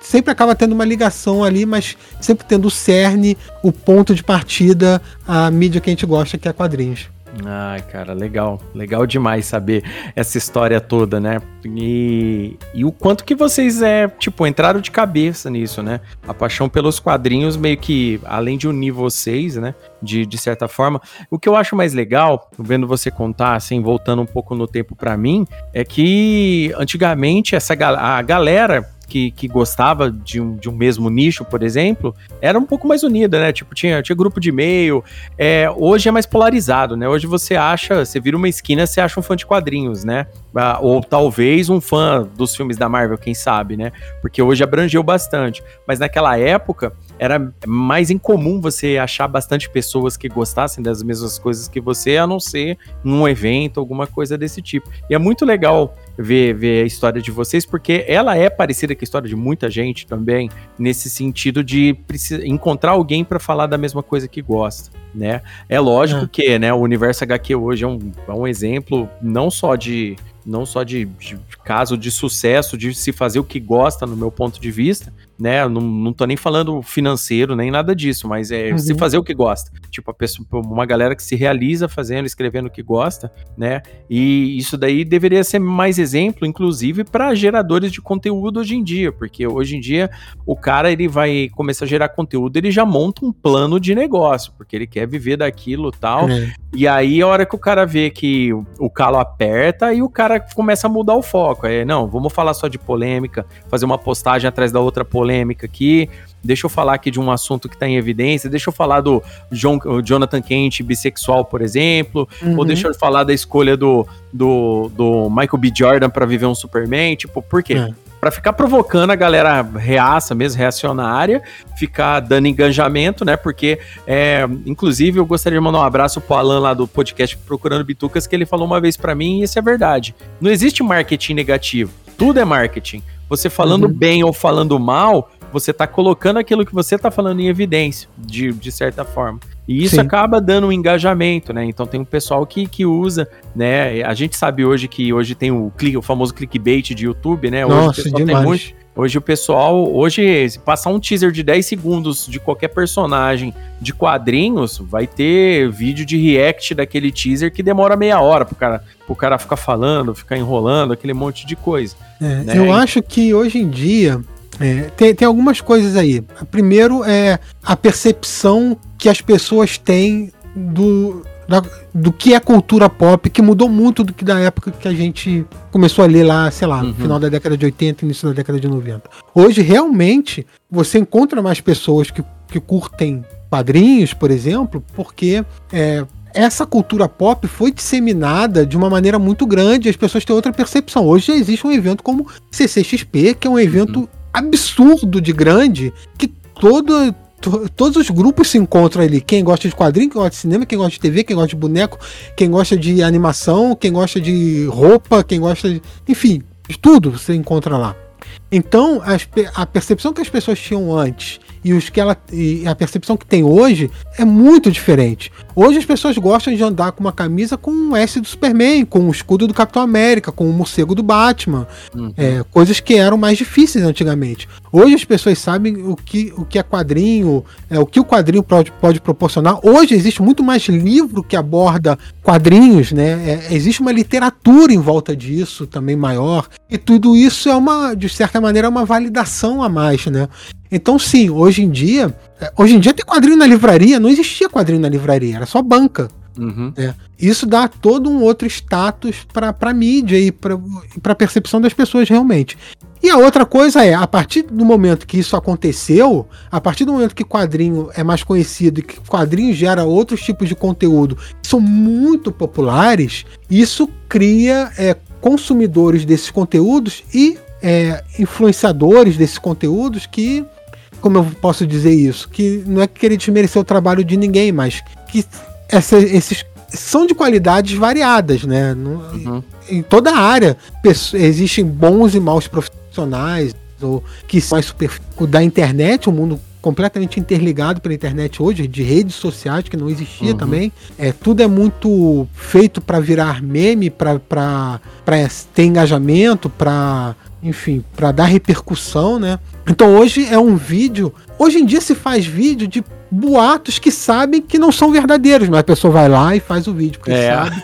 sempre acaba tendo uma ligação ali, mas sempre tendo o cerne, o ponto de partida, a mídia que a gente gosta, que é quadrinhos. Ai, cara, legal. Legal demais saber essa história toda, né? E, e o quanto que vocês, é, tipo, entraram de cabeça nisso, né? A paixão pelos quadrinhos meio que, além de unir vocês, né? De, de certa forma. O que eu acho mais legal, vendo você contar, assim, voltando um pouco no tempo para mim, é que antigamente essa a galera que, que gostava de um, de um mesmo nicho, por exemplo, era um pouco mais unida, né? Tipo, tinha, tinha grupo de e-mail. É, hoje é mais polarizado, né? Hoje você acha, você vira uma esquina, você acha um fã de quadrinhos, né? Ah, ou talvez um fã dos filmes da Marvel, quem sabe, né? Porque hoje abrangeu bastante. Mas naquela época era mais incomum você achar bastante pessoas que gostassem das mesmas coisas que você, a não ser num evento, alguma coisa desse tipo. E é muito legal ver, ver a história de vocês, porque ela é parecida com a história de muita gente também, nesse sentido de encontrar alguém para falar da mesma coisa que gosta. Né? É lógico é. que né, o universo HQ hoje é um, é um exemplo não só de não só de, de, caso de sucesso, de se fazer o que gosta, no meu ponto de vista, né? Não, não tô nem falando financeiro, nem nada disso, mas é uhum. se fazer o que gosta. Tipo, a pessoa, uma galera que se realiza fazendo, escrevendo o que gosta, né? E isso daí deveria ser mais exemplo, inclusive, para geradores de conteúdo hoje em dia, porque hoje em dia o cara ele vai começar a gerar conteúdo, ele já monta um plano de negócio, porque ele quer viver daquilo tal. É. E aí, a hora que o cara vê que o calo aperta, e o cara começa a mudar o foco. É, não, vamos falar só de polêmica, fazer uma postagem atrás da outra polêmica aqui. Deixa eu falar aqui de um assunto que está em evidência. Deixa eu falar do John, Jonathan Kent bissexual, por exemplo. Uhum. Ou deixa eu falar da escolha do, do, do Michael B. Jordan para viver um Superman. Tipo, por quê? É para ficar provocando a galera reaça mesmo, reacionária, ficar dando engajamento, né? Porque, é, inclusive, eu gostaria de mandar um abraço pro Alan lá do podcast Procurando Bitucas, que ele falou uma vez para mim, e isso é verdade. Não existe marketing negativo, tudo é marketing. Você falando uhum. bem ou falando mal, você tá colocando aquilo que você tá falando em evidência, de, de certa forma. E isso Sim. acaba dando um engajamento, né? Então tem um pessoal que, que usa, né? A gente sabe hoje que hoje tem o, clique, o famoso clickbait de YouTube, né? Hoje Nossa, o demais. Muito, hoje o pessoal, hoje, se passar um teaser de 10 segundos de qualquer personagem de quadrinhos, vai ter vídeo de react daquele teaser que demora meia hora pro cara, pro cara ficar falando, ficar enrolando, aquele monte de coisa. É, né? Eu acho que hoje em dia é, tem, tem algumas coisas aí. Primeiro é a percepção que as pessoas têm do, da, do que é cultura pop, que mudou muito do que da época que a gente começou a ler lá, sei lá, no uhum. final da década de 80, início da década de 90. Hoje, realmente, você encontra mais pessoas que, que curtem quadrinhos, por exemplo, porque é, essa cultura pop foi disseminada de uma maneira muito grande, as pessoas têm outra percepção. Hoje já existe um evento como CCXP, que é um evento uhum absurdo de grande que todo, to, todos os grupos se encontram ali. Quem gosta de quadrinho, quem gosta de cinema, quem gosta de TV, quem gosta de boneco, quem gosta de animação, quem gosta de roupa, quem gosta de. Enfim, tudo você encontra lá. Então, a percepção que as pessoas tinham antes e, os que ela, e a percepção que tem hoje é muito diferente. Hoje as pessoas gostam de andar com uma camisa com um S do Superman, com o escudo do Capitão América, com o morcego do Batman. Uhum. É, coisas que eram mais difíceis antigamente. Hoje as pessoas sabem o que, o que é quadrinho, é, o que o quadrinho pode, pode proporcionar. Hoje existe muito mais livro que aborda quadrinhos, né? É, existe uma literatura em volta disso também maior. E tudo isso é uma, de certa maneira, uma validação a mais, né? Então, sim, hoje em dia. É, hoje em dia tem quadrinho na livraria, não existia quadrinho na livraria, era só banca. Uhum. É. Isso dá todo um outro status para a mídia e para a percepção das pessoas realmente. E a outra coisa é, a partir do momento que isso aconteceu, a partir do momento que quadrinho é mais conhecido e que quadrinho gera outros tipos de conteúdo que são muito populares, isso cria é, consumidores desses conteúdos e é, influenciadores desses conteúdos que como eu posso dizer isso? Que não é querer desmerecer o trabalho de ninguém, mas que essa, esses, são de qualidades variadas, né? Uhum. Em toda a área existem bons e maus profissionais, ou que são mais super da internet, o mundo completamente interligado pela internet hoje, de redes sociais que não existia uhum. também. É, tudo é muito feito para virar meme, para ter engajamento, para enfim, para dar repercussão, né? Então hoje é um vídeo. Hoje em dia se faz vídeo de boatos que sabem que não são verdadeiros, mas a pessoa vai lá e faz o vídeo, porque é. sabe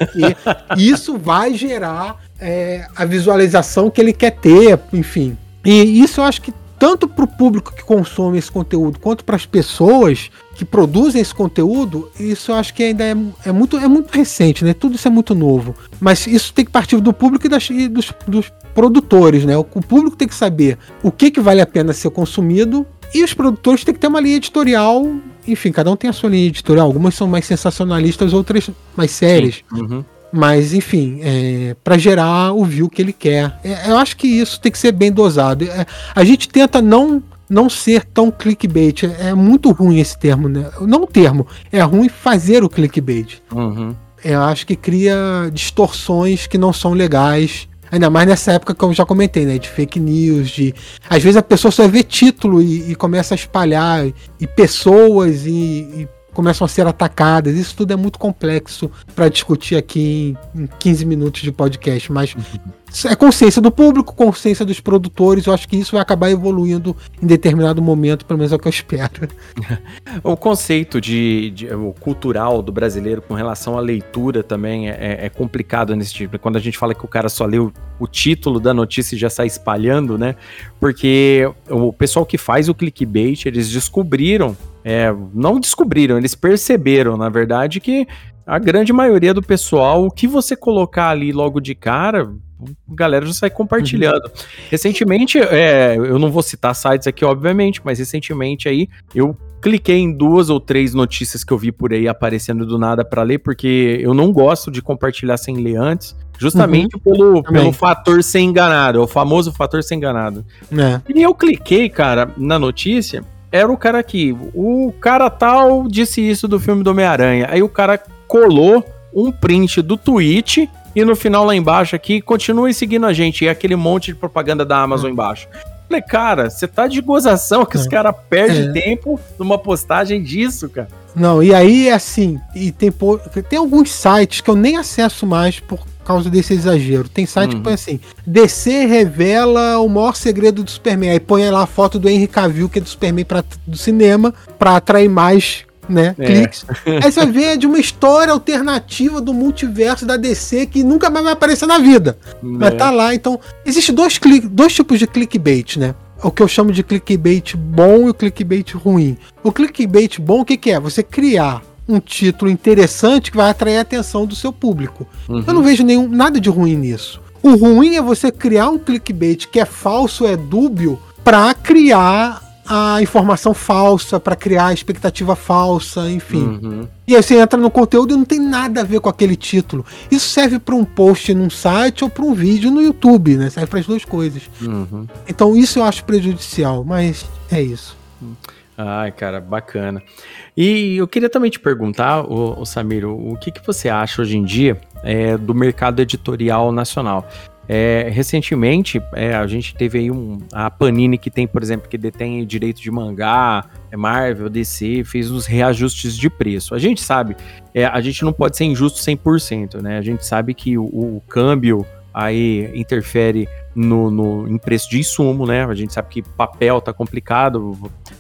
que isso vai gerar é, a visualização que ele quer ter, enfim. E isso eu acho que tanto para o público que consome esse conteúdo quanto para as pessoas que produzem esse conteúdo, isso eu acho que ainda é, é, muito, é muito recente, né? Tudo isso é muito novo. Mas isso tem que partir do público e, das, e dos, dos, produtores, né? O, o, público tem que saber o que, que vale a pena ser consumido e os produtores têm que ter uma linha editorial. Enfim, cada um tem a sua linha editorial. Algumas são mais sensacionalistas, outras mais sérias. Uhum. Mas, enfim, é, para gerar o view que ele quer. É, eu acho que isso tem que ser bem dosado. É, a gente tenta não não ser tão clickbait. É, é muito ruim esse termo, né? Não o termo, é ruim fazer o clickbait. Uhum. Eu acho que cria distorções que não são legais. Ainda mais nessa época que eu já comentei, né? De fake news, de. Às vezes a pessoa só vê título e, e começa a espalhar, e pessoas e, e começam a ser atacadas. Isso tudo é muito complexo para discutir aqui em, em 15 minutos de podcast, mas é consciência do público, consciência dos produtores. Eu acho que isso vai acabar evoluindo em determinado momento, pelo menos é o que eu espero. o conceito de, de o cultural do brasileiro com relação à leitura também é, é, é, complicado nesse tipo. Quando a gente fala que o cara só leu o título da notícia e já sai espalhando, né? Porque o pessoal que faz o clickbait, eles descobriram é, não descobriram, eles perceberam, na verdade, que a grande maioria do pessoal, o que você colocar ali logo de cara, a galera já sai compartilhando. Uhum. Recentemente, é, eu não vou citar sites aqui, obviamente, mas recentemente aí eu cliquei em duas ou três notícias que eu vi por aí aparecendo do nada para ler, porque eu não gosto de compartilhar sem ler antes. Justamente uhum. pelo, pelo fator ser enganado, é o famoso fator ser enganado. É. E eu cliquei, cara, na notícia era o cara aqui. O cara tal disse isso do filme do Homem-Aranha. Aí o cara colou um print do tweet e no final lá embaixo aqui, continue seguindo a gente. E aquele monte de propaganda da Amazon é. embaixo. Falei, cara, você tá de gozação que é. os caras perdem é. tempo numa postagem disso, cara. Não, e aí é assim, e tem, tem alguns sites que eu nem acesso mais por causa desse exagero. Tem site uhum. que põe assim: DC revela o maior segredo do Superman. Aí põe lá a foto do Henry Cavill, que é do Superman pra, do cinema, pra atrair mais né? É. Cliques. Aí você vê de uma história alternativa do multiverso da DC que nunca mais vai aparecer na vida. É. Mas tá lá, então. Existem dois, dois tipos de clickbait, né? O que eu chamo de clickbait bom e o clickbait ruim. O clickbait bom, o que, que é? Você criar um título interessante que vai atrair a atenção do seu público. Uhum. Eu não vejo nenhum, nada de ruim nisso. O ruim é você criar um clickbait que é falso, é dúbio, para criar a informação falsa, para criar a expectativa falsa, enfim. Uhum. E aí você entra no conteúdo e não tem nada a ver com aquele título. Isso serve para um post num site ou para um vídeo no YouTube, né? Serve para as duas coisas. Uhum. Então isso eu acho prejudicial, mas é isso. Ai, cara, bacana. E eu queria também te perguntar, o, Samir, o, o que, que você acha hoje em dia é, do mercado editorial nacional? É, recentemente, é, a gente teve aí um, a Panini, que tem, por exemplo, que detém direito de mangá, é Marvel, DC, fez uns reajustes de preço. A gente sabe, é, a gente não pode ser injusto 100%, né? A gente sabe que o, o câmbio aí interfere no, no, em preço de insumo, né? A gente sabe que papel tá complicado,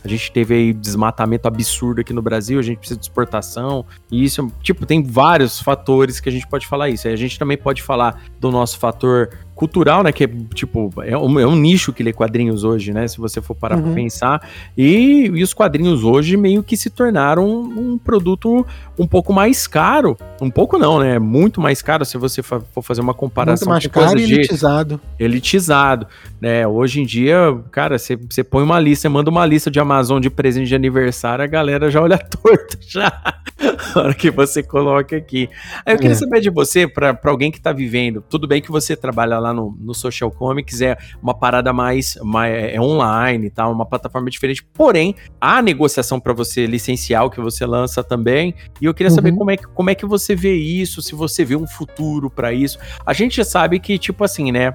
a gente teve aí desmatamento absurdo aqui no Brasil, a gente precisa de exportação, e isso, tipo, tem vários fatores que a gente pode falar isso. a gente também pode falar do nosso fator cultural, né? Que é tipo, é um, é um, nicho que lê quadrinhos hoje, né? Se você for parar uhum. pra pensar. E, e, os quadrinhos hoje meio que se tornaram um, um, produto um pouco mais caro. Um pouco não, né? Muito mais caro se você for fazer uma comparação. Muito mais caro e elitizado. Elitizado. Né? Hoje em dia, cara, você, põe uma lista, você manda uma lista de Amazon de presente de aniversário, a galera já olha torto já. na hora que você coloca aqui. Aí eu queria é. saber de você, para alguém que tá vivendo, tudo bem que você trabalha lá no, no Social Comics é uma parada mais, mais é, é online, tá? Uma plataforma diferente. Porém, há negociação para você licenciar o que você lança também. E eu queria saber uhum. como, é que, como é que você vê isso, se você vê um futuro para isso. A gente sabe que, tipo assim, né,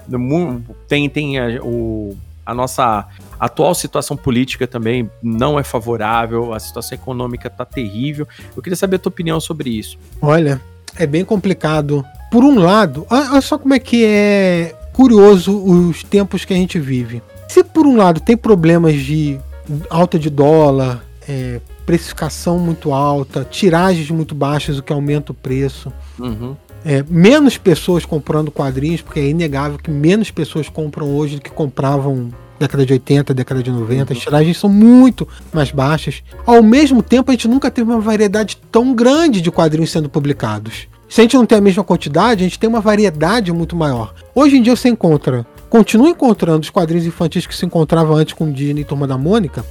tem, tem a, o, a nossa atual situação política também não é favorável, a situação econômica tá terrível. Eu queria saber a tua opinião sobre isso. Olha, é bem complicado. Por um lado, olha só como é que é curioso os tempos que a gente vive. Se por um lado tem problemas de alta de dólar, é, precificação muito alta, tiragens muito baixas, o que aumenta o preço. Uhum. É, menos pessoas comprando quadrinhos, porque é inegável que menos pessoas compram hoje do que compravam década de 80, década de 90. Uhum. As tiragens são muito mais baixas. Ao mesmo tempo, a gente nunca teve uma variedade tão grande de quadrinhos sendo publicados. Se a gente não tem a mesma quantidade, a gente tem uma variedade muito maior. Hoje em dia você encontra, continua encontrando os quadrinhos infantis que se encontrava antes com Disney e Turma da Mônica,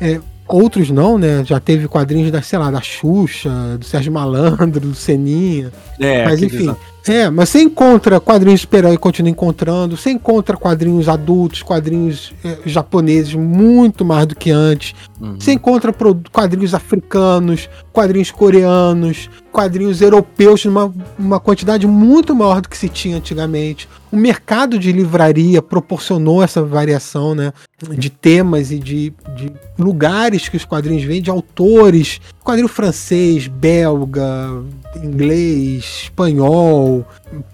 é, Outros não, né? Já teve quadrinhos da, sei lá, da Xuxa, do Sérgio Malandro, do Seninha. É, mas enfim. É, mas você encontra quadrinhos super e continua encontrando. Você encontra quadrinhos adultos, quadrinhos é, japoneses muito mais do que antes. Uhum. Você encontra quadrinhos africanos, quadrinhos coreanos, quadrinhos europeus numa uma quantidade muito maior do que se tinha antigamente. O mercado de livraria proporcionou essa variação né, de temas e de, de lugares que os quadrinhos vêm, de autores. Quadrinho francês, belga, inglês, espanhol.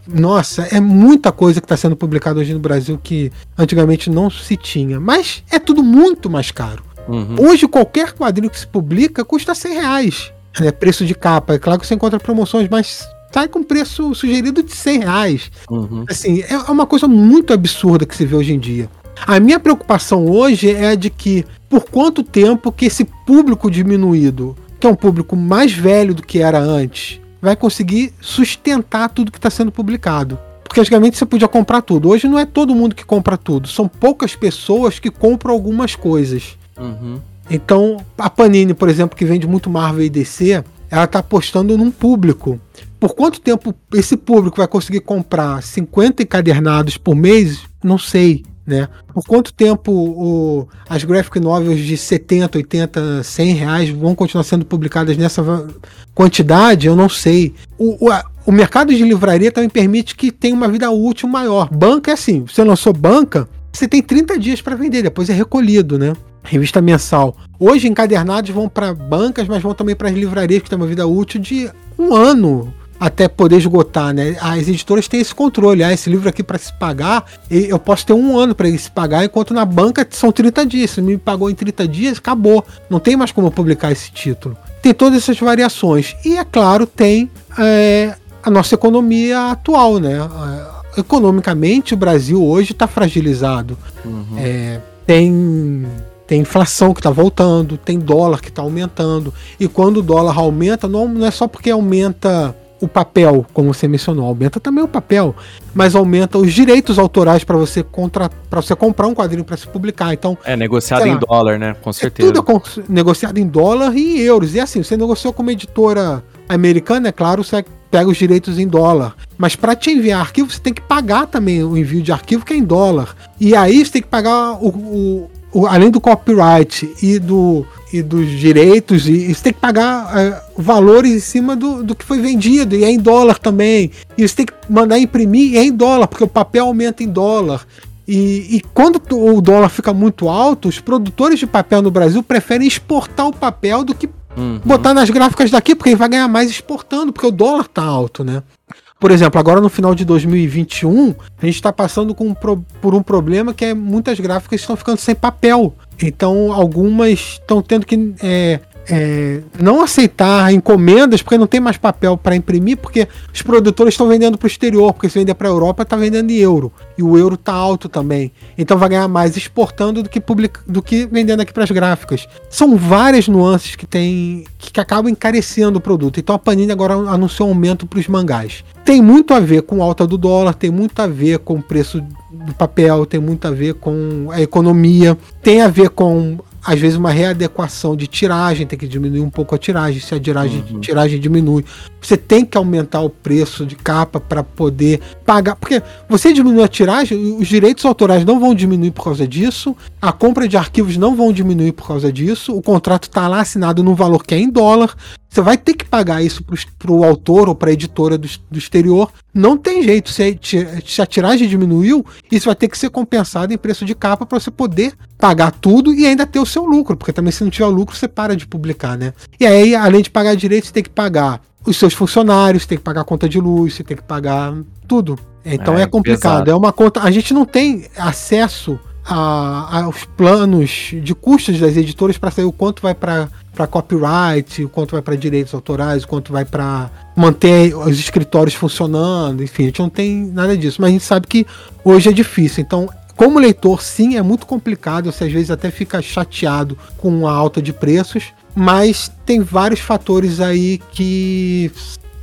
Nossa, é muita coisa que está sendo publicada hoje no Brasil que antigamente não se tinha. Mas é tudo muito mais caro. Uhum. Hoje, qualquer quadrinho que se publica custa 100 reais. É preço de capa. É claro que você encontra promoções, mas sai com preço sugerido de 100 reais. Uhum. Assim, é uma coisa muito absurda que se vê hoje em dia. A minha preocupação hoje é de que por quanto tempo que esse público diminuído, que é um público mais velho do que era antes, vai conseguir sustentar tudo que está sendo publicado. Porque antigamente você podia comprar tudo. Hoje não é todo mundo que compra tudo. São poucas pessoas que compram algumas coisas. Uhum. Então, a Panini, por exemplo, que vende muito Marvel e DC, ela está apostando num público. Por quanto tempo esse público vai conseguir comprar 50 encadernados por mês? Não sei. Né? Por quanto tempo o, as graphic novels de 70, 80, 100 reais vão continuar sendo publicadas nessa quantidade? Eu não sei. O, o, o mercado de livraria também permite que tenha uma vida útil maior. Banca é assim: você lançou banca, você tem 30 dias para vender, depois é recolhido, né? Revista mensal. Hoje, encadernados vão para bancas, mas vão também para as livrarias, que têm uma vida útil de um ano até poder esgotar, né? As editoras têm esse controle. Ah, esse livro aqui para se pagar, eu posso ter um ano para ele se pagar, enquanto na banca são 30 dias. Se me pagou em 30 dias, acabou. Não tem mais como publicar esse título. Tem todas essas variações. E, é claro, tem é, a nossa economia atual, né? É, economicamente, o Brasil hoje está fragilizado. Uhum. É, tem tem inflação que está voltando, tem dólar que está aumentando. E quando o dólar aumenta, não, não é só porque aumenta o papel, como você mencionou, aumenta também o papel, mas aumenta os direitos autorais para você contra, para você comprar um quadrinho para se publicar. Então é negociado em dólar, né? Com certeza. É tudo é negociado em dólar e em euros. E assim, você negociou com uma editora americana, é claro, você pega os direitos em dólar. Mas para te enviar arquivo, você tem que pagar também o envio de arquivo que é em dólar. E aí você tem que pagar o, o, o além do copyright e do e dos direitos, e, você tem que pagar é, valores em cima do, do que foi vendido, e é em dólar também. E você tem que mandar imprimir, e é em dólar, porque o papel aumenta em dólar. E, e, quando o dólar fica muito alto, os produtores de papel no Brasil preferem exportar o papel do que uhum. botar nas gráficas daqui, porque ele vai ganhar mais exportando, porque o dólar tá alto, né? Por exemplo, agora no final de 2021, a gente está passando com, por um problema que é muitas gráficas estão ficando sem papel. Então, algumas estão tendo que é, é, não aceitar encomendas porque não tem mais papel para imprimir, porque os produtores estão vendendo para o exterior, porque se vender para a Europa está vendendo em euro e o euro está alto também. Então vai ganhar mais exportando do que, public, do que vendendo aqui para as gráficas. São várias nuances que tem que, que acabam encarecendo o produto. Então a Panini agora anunciou um aumento para os mangás. Tem muito a ver com a alta do dólar, tem muito a ver com o preço do papel, tem muito a ver com a economia, tem a ver com às vezes uma readequação de tiragem, tem que diminuir um pouco a tiragem, se a tiragem, uhum. tiragem diminui, você tem que aumentar o preço de capa para poder pagar, porque você diminui a tiragem, os direitos autorais não vão diminuir por causa disso, a compra de arquivos não vão diminuir por causa disso, o contrato está lá assinado num valor que é em dólar, você vai ter que pagar isso para o autor ou para a editora do, do, exterior. Não tem jeito. Se, se, a tiragem diminuiu, isso vai ter que ser compensado em preço de capa para você poder pagar tudo e ainda ter o seu lucro. Porque também, se não tiver lucro, você para de publicar, né? E aí, além de pagar direito, você tem que pagar os seus funcionários, você tem que pagar a conta de luz, você tem que pagar tudo. Então é, é complicado. Pesado. É uma conta. A gente não tem acesso a, aos planos de custos das editoras para saber o quanto vai para para copyright, o quanto vai para direitos autorais, o quanto vai para manter os escritórios funcionando, enfim, a gente não tem nada disso, mas a gente sabe que hoje é difícil. Então, como leitor, sim, é muito complicado, você às vezes até fica chateado com a alta de preços, mas tem vários fatores aí que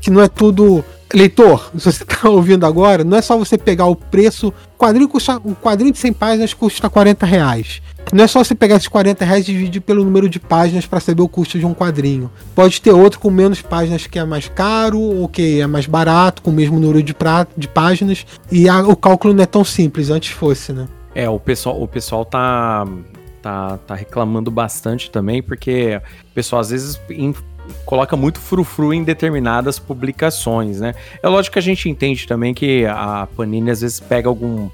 que não é tudo Leitor, se você está ouvindo agora, não é só você pegar o preço. Quadrinho custa, um quadrinho de 100 páginas custa 40 reais. Não é só você pegar esses 40 reais e dividir pelo número de páginas para saber o custo de um quadrinho. Pode ter outro com menos páginas que é mais caro, ou que é mais barato, com o mesmo número de, pra, de páginas. E a, o cálculo não é tão simples, antes fosse, né? É, o pessoal, o pessoal tá, tá, tá reclamando bastante também, porque o pessoal às vezes coloca muito frufru em determinadas publicações, né? É lógico que a gente entende também que a Panini às vezes pega algum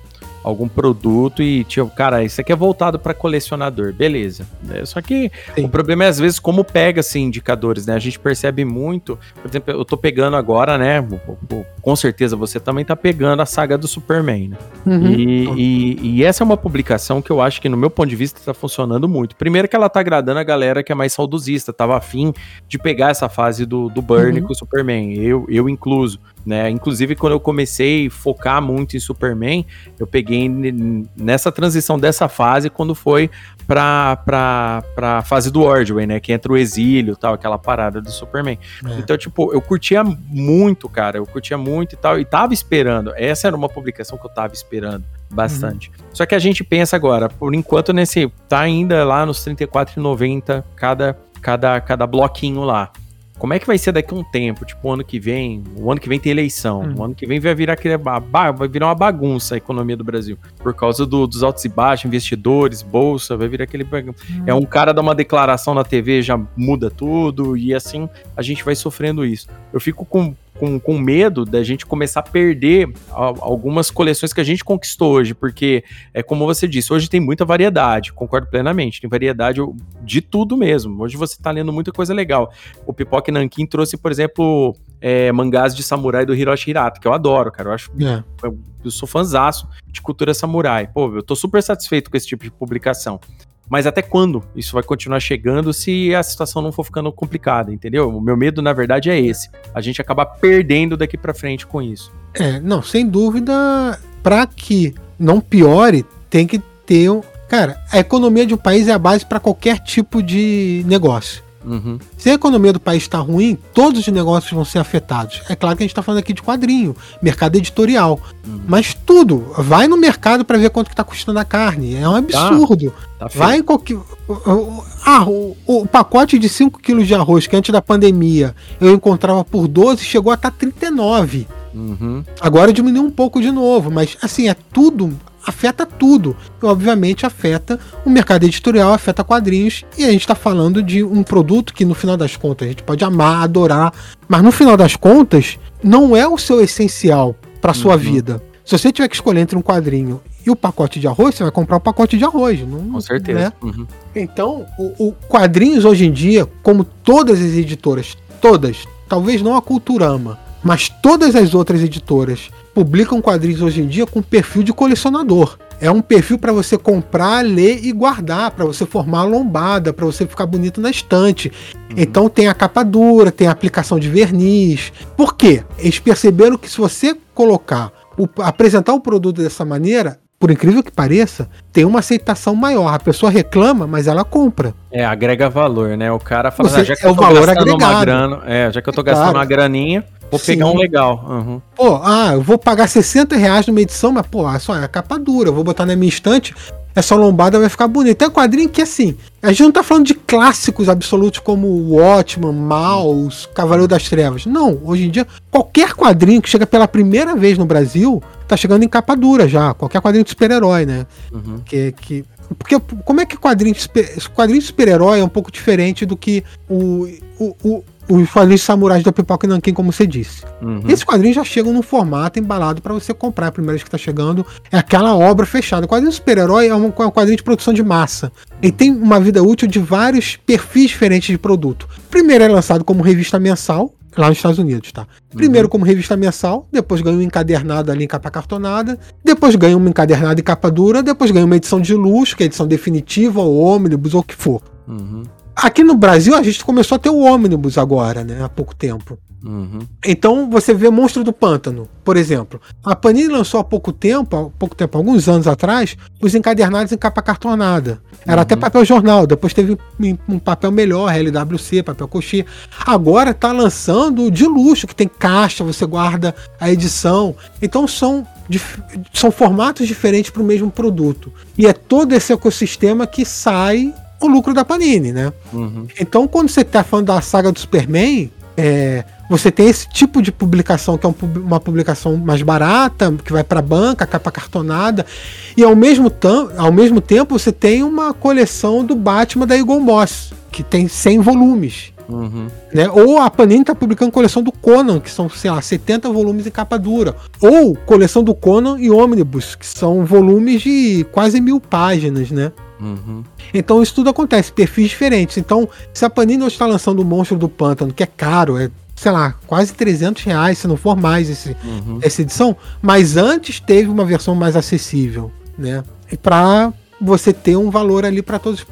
algum produto e, tipo, cara, isso aqui é voltado para colecionador, beleza. É, só que Sim. o problema é, às vezes, como pega, assim, indicadores, né? A gente percebe muito, por exemplo, eu tô pegando agora, né? Com certeza você também tá pegando a saga do Superman, né? Uhum. E, e, e, essa é uma publicação que eu acho que, no meu ponto de vista, tá funcionando muito. Primeiro que ela tá agradando a galera que é mais saudosista, tava afim de pegar essa fase do, do Burn uhum. com o Superman, eu, eu incluso. Né? Inclusive, quando eu comecei a focar muito em Superman, eu peguei nessa transição dessa fase quando foi pra, pra, pra fase do Ordway, né? Que entra o exílio tal, aquela parada do Superman. É. Então, tipo, eu curtia muito, cara. Eu curtia muito e tal. E tava esperando. Essa era uma publicação que eu tava esperando bastante. Uhum. Só que a gente pensa agora, por enquanto, nesse. Tá ainda lá nos R$34,90 cada, cada, cada bloquinho lá. Como é que vai ser daqui a um tempo? Tipo, o ano que vem, o ano que vem tem eleição, hum. o ano que vem vai virar aquele, vai virar uma bagunça a economia do Brasil. Por causa do, dos altos e baixos, investidores, bolsa, vai virar aquele. Hum. É um cara dar uma declaração na TV, já muda tudo, e assim a gente vai sofrendo isso. Eu fico com com, com medo da gente começar a perder algumas coleções que a gente conquistou hoje, porque é como você disse, hoje tem muita variedade, concordo plenamente, tem variedade de tudo mesmo. Hoje você tá lendo muita coisa legal. O Pipoque Nankin trouxe, por exemplo, é, mangás de samurai do Hiroshi Hirata, que eu adoro, cara. Eu acho. É. Eu, eu sou fãzaço de cultura samurai. Pô, eu tô super satisfeito com esse tipo de publicação. Mas até quando isso vai continuar chegando se a situação não for ficando complicada, entendeu? O meu medo, na verdade, é esse. A gente acabar perdendo daqui para frente com isso. É, não, sem dúvida, para que não piore, tem que ter. Cara, a economia de um país é a base para qualquer tipo de negócio. Uhum. Se a economia do país está ruim, todos os negócios vão ser afetados. É claro que a gente está falando aqui de quadrinho, mercado editorial. Uhum. Mas tudo. Vai no mercado para ver quanto que tá custando a carne. É um absurdo. Tá, tá vai qualquer. Ah, o, o, pacote de 5 quilos de arroz que antes da pandemia eu encontrava por 12 chegou a estar tá 39. Uhum. Agora diminuiu um pouco de novo, mas assim, é tudo afeta tudo. E, obviamente afeta o mercado editorial, afeta quadrinhos. E a gente está falando de um produto que, no final das contas, a gente pode amar, adorar, mas no final das contas, não é o seu essencial para sua uhum. vida. Se você tiver que escolher entre um quadrinho e o pacote de arroz, você vai comprar o pacote de arroz. Não, Com certeza. Né? Uhum. Então, o, o quadrinhos hoje em dia, como todas as editoras, todas, talvez não a Culturama, mas todas as outras editoras publicam quadrinhos hoje em dia com perfil de colecionador. É um perfil para você comprar, ler e guardar, para você formar a lombada, para você ficar bonito na estante. Uhum. Então tem a capa dura, tem a aplicação de verniz. Por quê? Eles perceberam que se você colocar, o, apresentar o produto dessa maneira, por incrível que pareça, tem uma aceitação maior. A pessoa reclama, mas ela compra. É, agrega valor, né? O cara fala, Você, ah, já que é eu tô o valor agregado. Grana, é, já que eu tô gastando claro. uma graninha, Vou Sim. pegar um legal. Uhum. Pô, ah, eu vou pagar 60 reais numa edição, mas, pô, é só é capa dura. Eu vou botar na minha estante, essa lombada vai ficar bonita. Tem um quadrinho que, assim, a gente não tá falando de clássicos absolutos como o Watchman, Maus, Cavaleiro das Trevas. Não, hoje em dia, qualquer quadrinho que chega pela primeira vez no Brasil, tá chegando em capa dura já. Qualquer quadrinho de super-herói, né? Uhum. Que, que, porque como é que quadrinho, quadrinho de super-herói é um pouco diferente do que o, o, o os quadrinhos samurais da Pipoca e Nanquim, como você disse. Uhum. Esses quadrinhos já chegam num formato embalado para você comprar. A primeira vez que está chegando é aquela obra fechada. O quadrinho super-herói é um, é um quadrinho de produção de massa. Ele tem uma vida útil de vários perfis diferentes de produto. Primeiro é lançado como revista mensal, lá nos Estados Unidos, tá? Primeiro uhum. como revista mensal, depois ganha um encadernado ali em capa cartonada, depois ganha uma encadernada em capa dura, depois ganha uma edição de luxo, que é a edição definitiva, ou ônibus, ou o que for. Uhum. Aqui no Brasil a gente começou a ter o ônibus agora, né? Há pouco tempo. Uhum. Então você vê Monstro do Pântano, por exemplo. A Panini lançou há pouco tempo, há pouco tempo, alguns anos atrás, os encadernados em capa cartonada. Era uhum. até papel jornal, depois teve um papel melhor, LWC, papel cochê. Agora está lançando de luxo, que tem caixa, você guarda a edição. Então são são formatos diferentes para o mesmo produto. E é todo esse ecossistema que sai o lucro da Panini, né? Uhum. Então, quando você está falando da saga do Superman, é, você tem esse tipo de publicação que é um, uma publicação mais barata, que vai para banca, capa cartonada, e ao mesmo, ao mesmo tempo você tem uma coleção do Batman da Eagle Moss, que tem 100 volumes. Uhum. Né? Ou a Panini está publicando coleção do Conan, que são, sei lá, 70 volumes em capa dura. Ou coleção do Conan e Omnibus, que são volumes de quase mil páginas, né? Uhum. Então isso tudo acontece, perfis diferentes. Então, se a Panini hoje está lançando o Monstro do Pântano, que é caro, é, sei lá, quase 300 reais, se não for mais esse, uhum. essa edição, mas antes teve uma versão mais acessível, né? Para você ter um valor ali para todos,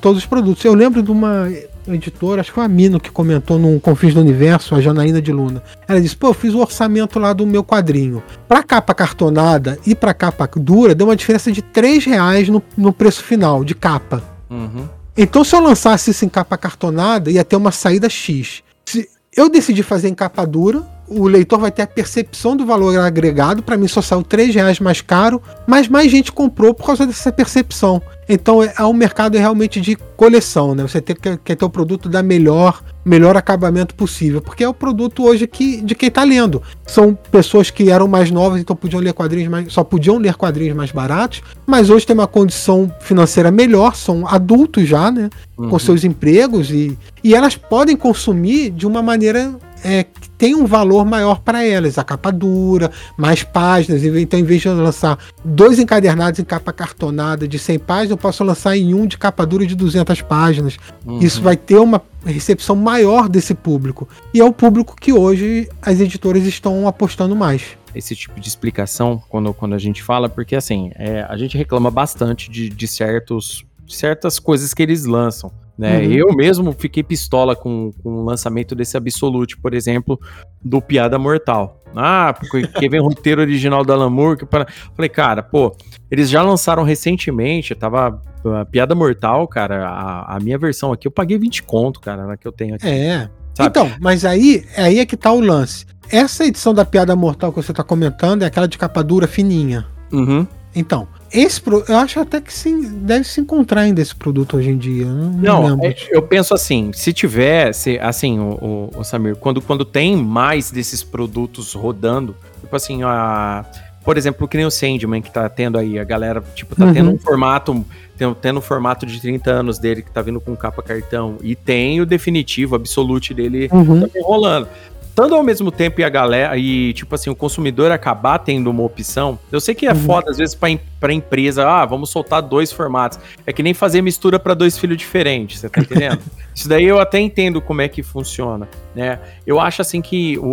todos os produtos. Eu lembro de uma editora, acho que foi a Mino que comentou num Confins do Universo, a Janaína de Luna. Ela disse: pô, eu fiz o orçamento lá do meu quadrinho. Pra capa cartonada e pra capa dura, deu uma diferença de 3 reais no, no preço final, de capa. Uhum. Então, se eu lançasse isso em capa cartonada, ia ter uma saída X. Se eu decidi fazer em capa dura, o leitor vai ter a percepção do valor agregado. Para mim, só saiu 3 reais mais caro, mas mais gente comprou por causa dessa percepção. Então é, é um mercado realmente de coleção, né? Você tem que, quer ter o produto da melhor, melhor acabamento possível, porque é o produto hoje que, de quem está lendo. São pessoas que eram mais novas, então podiam ler quadrinhos mais, só podiam ler quadrinhos mais baratos, mas hoje tem uma condição financeira melhor, são adultos já, né? Uhum. Com seus empregos e, e elas podem consumir de uma maneira é, tem um valor maior para elas, a capa dura, mais páginas. Então, em vez de eu lançar dois encadernados em capa cartonada de 100 páginas, eu posso lançar em um de capa dura de 200 páginas. Uhum. Isso vai ter uma recepção maior desse público. E é o público que hoje as editoras estão apostando mais esse tipo de explicação quando, quando a gente fala, porque assim, é, a gente reclama bastante de, de certos, certas coisas que eles lançam. Né? Uhum. Eu mesmo fiquei pistola com, com o lançamento desse Absolute, por exemplo, do Piada Mortal. Ah, porque vem o roteiro original da Lamour. Que para... Falei, cara, pô, eles já lançaram recentemente, tava a Piada Mortal, cara, a, a, minha versão aqui, eu paguei 20 conto, cara, na que eu tenho aqui. É. Sabe? Então, mas aí, aí é que tá o lance. Essa edição da Piada Mortal que você tá comentando é aquela de capa dura fininha. Uhum. Então, esse eu acho até que sim, deve se encontrar ainda esse produto hoje em dia. Não, não é, eu penso assim, se tiver, se, assim, o, o, o, Samir, quando, quando tem mais desses produtos rodando, tipo assim, a, por exemplo, que nem o Sandman que tá tendo aí, a galera, tipo, tá uhum. tendo um formato, tendo, tendo um formato de 30 anos dele que tá vindo com capa cartão, e tem o definitivo, absolute dele uhum. rolando estando ao mesmo tempo e a galera, e tipo assim, o consumidor acabar tendo uma opção, eu sei que é uhum. foda às vezes pra, pra empresa, ah, vamos soltar dois formatos. É que nem fazer mistura para dois filhos diferentes, você tá entendendo? Isso daí eu até entendo como é que funciona, né? Eu acho assim que o,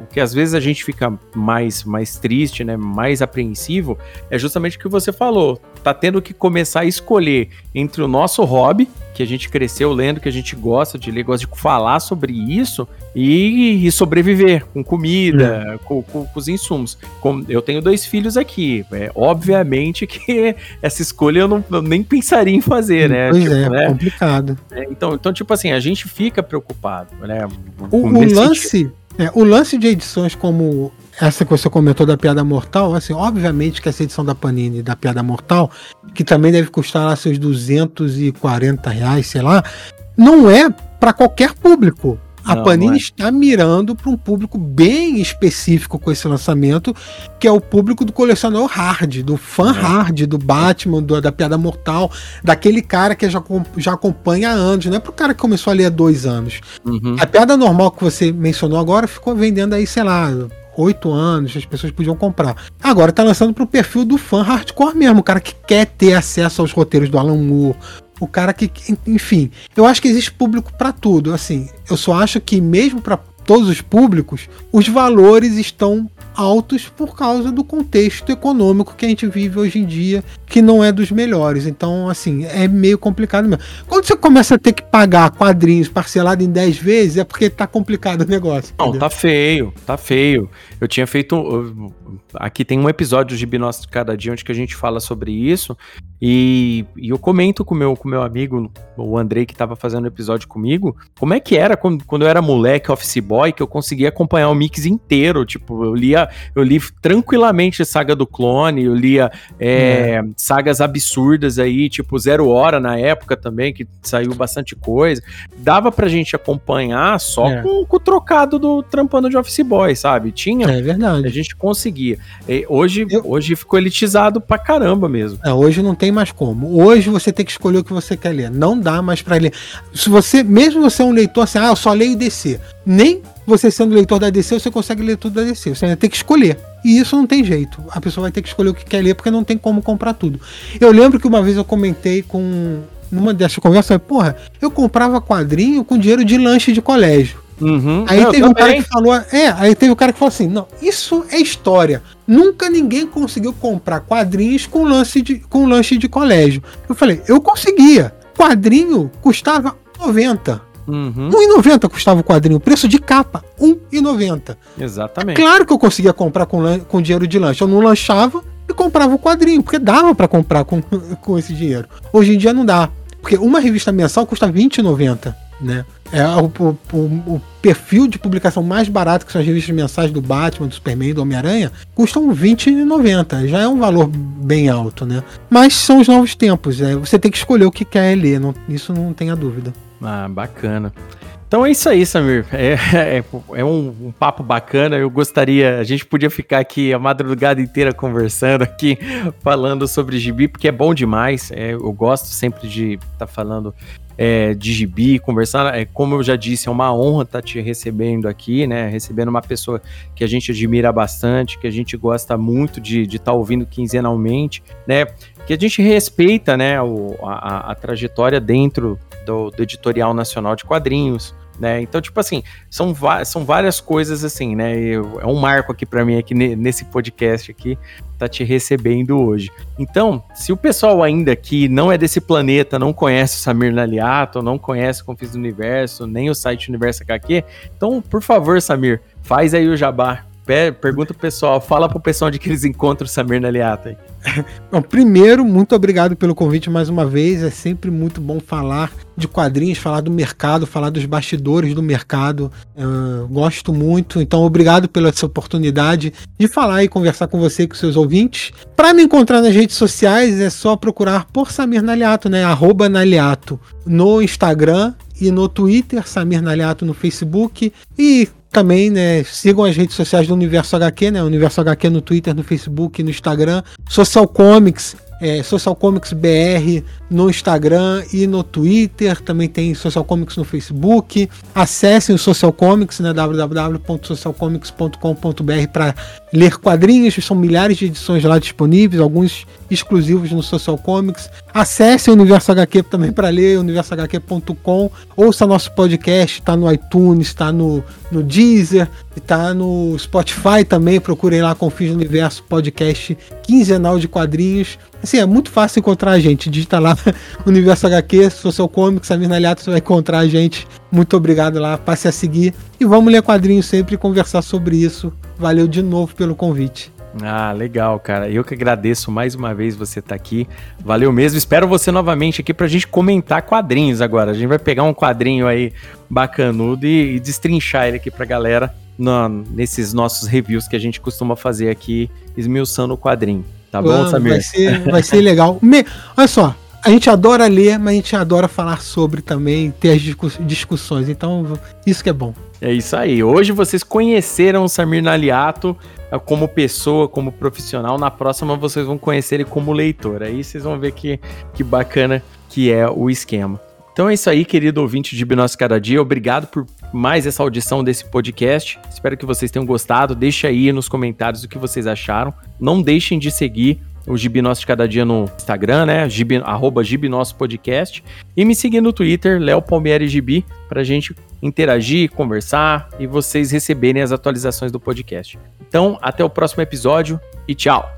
o, que às vezes a gente fica mais mais triste, né, mais apreensivo, é justamente o que você falou. Tá tendo que começar a escolher entre o nosso hobby, que a gente cresceu lendo, que a gente gosta de ler, gosta de falar sobre isso e, e sobreviver com comida, é. com, com, com, os insumos. Com, eu tenho dois filhos aqui, é, obviamente que essa escolha eu, não, eu nem pensaria em fazer, né? Pois tipo, é, né? complicado. É, então, então, tipo assim, a gente fica preocupado, né? O, o lance, é, o lance de edições como essa que você comentou da Piada Mortal, assim, obviamente que essa edição da Panini da Piada Mortal, que também deve custar lá seus 240 reais, sei lá, não é para qualquer público. A não, Panini não é. está mirando para um público bem específico com esse lançamento, que é o público do colecionador hard, do fã é. hard do Batman, do, da Piada Mortal, daquele cara que já, já acompanha há anos, não é pro cara que começou a ler há dois anos. Uhum. A piada normal que você mencionou agora ficou vendendo aí, sei lá, oito anos, as pessoas podiam comprar. Agora tá lançando pro perfil do fã hardcore mesmo, o cara que quer ter acesso aos roteiros do Alan Moore, o cara que, enfim, eu acho que existe público para tudo. Assim, eu só acho que mesmo para todos os públicos, os valores estão altos por causa do contexto econômico que a gente vive hoje em dia, que não é dos melhores. Então, assim, é meio complicado mesmo. Quando você começa a ter que pagar quadrinhos parcelado em 10 vezes, é porque tá complicado o negócio. Não, entendeu? tá feio, tá feio. Eu tinha feito. Aqui tem um episódio de Binócio de Cada Dia onde que a gente fala sobre isso. E, e, eu comento com meu, o com meu amigo, o Andrei, que estava fazendo o episódio comigo, como é que era quando, quando eu era moleque, office boy, que eu conseguia acompanhar o mix inteiro. Tipo, eu lia, eu li tranquilamente Saga do Clone, eu lia é, é. sagas absurdas aí, tipo Zero Hora na época também, que saiu bastante coisa. Dava pra gente acompanhar só é. com, com, o trocado do trampando de office boy, sabe? Tinha. É verdade. A gente conseguia. E hoje, eu... hoje ficou elitizado pra caramba mesmo. É, hoje não tem tem mais como. Hoje você tem que escolher o que você quer ler. Não dá mais para ler. Se você, mesmo você é um leitor assim, ah, eu só leio DC. Nem você sendo leitor da DC, você consegue ler tudo da DC. Você ainda tem que escolher. E isso não tem jeito. A pessoa vai ter que escolher o que quer ler, porque não tem como comprar tudo. Eu lembro que uma vez eu comentei com. Numa dessas conversas, porra, eu comprava quadrinho com dinheiro de lanche de colégio. Uhum. Aí eu teve também. um cara que falou. É, aí teve um cara que falou assim: não, isso é história. Nunca ninguém conseguiu comprar quadrinhos com lance de, com lanche de colégio. Eu falei, eu conseguia. Quadrinho custava 90. Uhum. 1,90 custava o quadrinho, preço de capa, 1,90. Exatamente. É claro que eu conseguia comprar com, com dinheiro de lanche. Eu não lanchava e comprava o quadrinho, porque dava para comprar com, com esse dinheiro. Hoje em dia não dá. Porque uma revista mensal custa 20,90 né? É o, o, o, perfil de publicação mais barato, que são as revistas mensais do Batman, do Superman e do Homem-Aranha, custam R$20,90. Já é um valor bem alto, né? Mas são os novos tempos. É, você tem que escolher o que quer ler, não, isso não tenha dúvida. Ah, bacana. Então é isso aí, Samir. É, é, é um, um, papo bacana. Eu gostaria, a gente podia ficar aqui a madrugada inteira conversando aqui, falando sobre gibi, porque é bom demais. É, eu gosto sempre de estar tá falando é, de gibi, conversar. É, como eu já disse, é uma honra estar tá te recebendo aqui, né? Recebendo uma pessoa que a gente admira bastante, que a gente gosta muito de estar tá ouvindo quinzenalmente, né? Que a gente respeita, né, o, a, a trajetória dentro do, do editorial nacional de quadrinhos, né? Então, tipo assim, são, são várias coisas assim, né? Eu, é um marco aqui para mim aqui nesse podcast aqui tá te recebendo hoje. Então, se o pessoal ainda que não é desse planeta, não conhece o Samir Naliato, não conhece o Confis do Universo, nem o site Universo HQ, então, por favor, Samir, faz aí o jabá. Pergunta pro pessoal, fala pro pessoal de que eles encontram o Samir Naliato aí. Bom, primeiro, muito obrigado pelo convite mais uma vez. É sempre muito bom falar de quadrinhos, falar do mercado, falar dos bastidores do mercado. Eu gosto muito. Então, obrigado pela essa oportunidade de falar e conversar com você e com seus ouvintes. Para me encontrar nas redes sociais, é só procurar por Samir Naliato, né? Arroba Naliato no Instagram e no Twitter, Samir Naliato no Facebook e também, né, sigam as redes sociais do Universo HQ, né, Universo HQ no Twitter, no Facebook, no Instagram, Social Comics, é, Social Comics BR no Instagram e no Twitter, também tem Social Comics no Facebook. Acessem o Social Comics, né, www.socialcomics.com.br para ler quadrinhos, são milhares de edições lá disponíveis, alguns exclusivos no Social Comics. Acesse o Universo HQ também para ler, universohq.com. Ouça nosso podcast, está no iTunes, está no, no Deezer, está no Spotify também. Procurem lá Confins do Universo Podcast quinzenal de quadrinhos. Assim, é muito fácil encontrar a gente. Digita lá Universo HQ, Social Comics, Samir Naliato, você vai encontrar a gente. Muito obrigado lá, passe a seguir. E vamos ler quadrinhos sempre e conversar sobre isso. Valeu de novo pelo convite. Ah, legal, cara. Eu que agradeço mais uma vez você estar tá aqui. Valeu mesmo. Espero você novamente aqui pra gente comentar quadrinhos agora. A gente vai pegar um quadrinho aí bacanudo e, e destrinchar ele aqui pra galera no, nesses nossos reviews que a gente costuma fazer aqui, esmiuçando o quadrinho. Tá bom, Samir? Vai ser, vai ser legal. Me, olha só, a gente adora ler, mas a gente adora falar sobre também, ter as discussões. Então, isso que é bom. É isso aí. Hoje vocês conheceram o Samir Naliato é, como pessoa, como profissional. Na próxima vocês vão conhecer ele como leitor. Aí vocês vão ver que, que bacana que é o esquema. Então é isso aí, querido ouvinte de Binócio Cada Dia. Obrigado por mais essa audição desse podcast. Espero que vocês tenham gostado. Deixe aí nos comentários o que vocês acharam. Não deixem de seguir o Gibi Nosso de Cada Dia no Instagram, né? Gibi, arroba Podcast. E me seguir no Twitter, Léo Palmieri Gibi, pra gente interagir, conversar e vocês receberem as atualizações do podcast. Então, até o próximo episódio e tchau!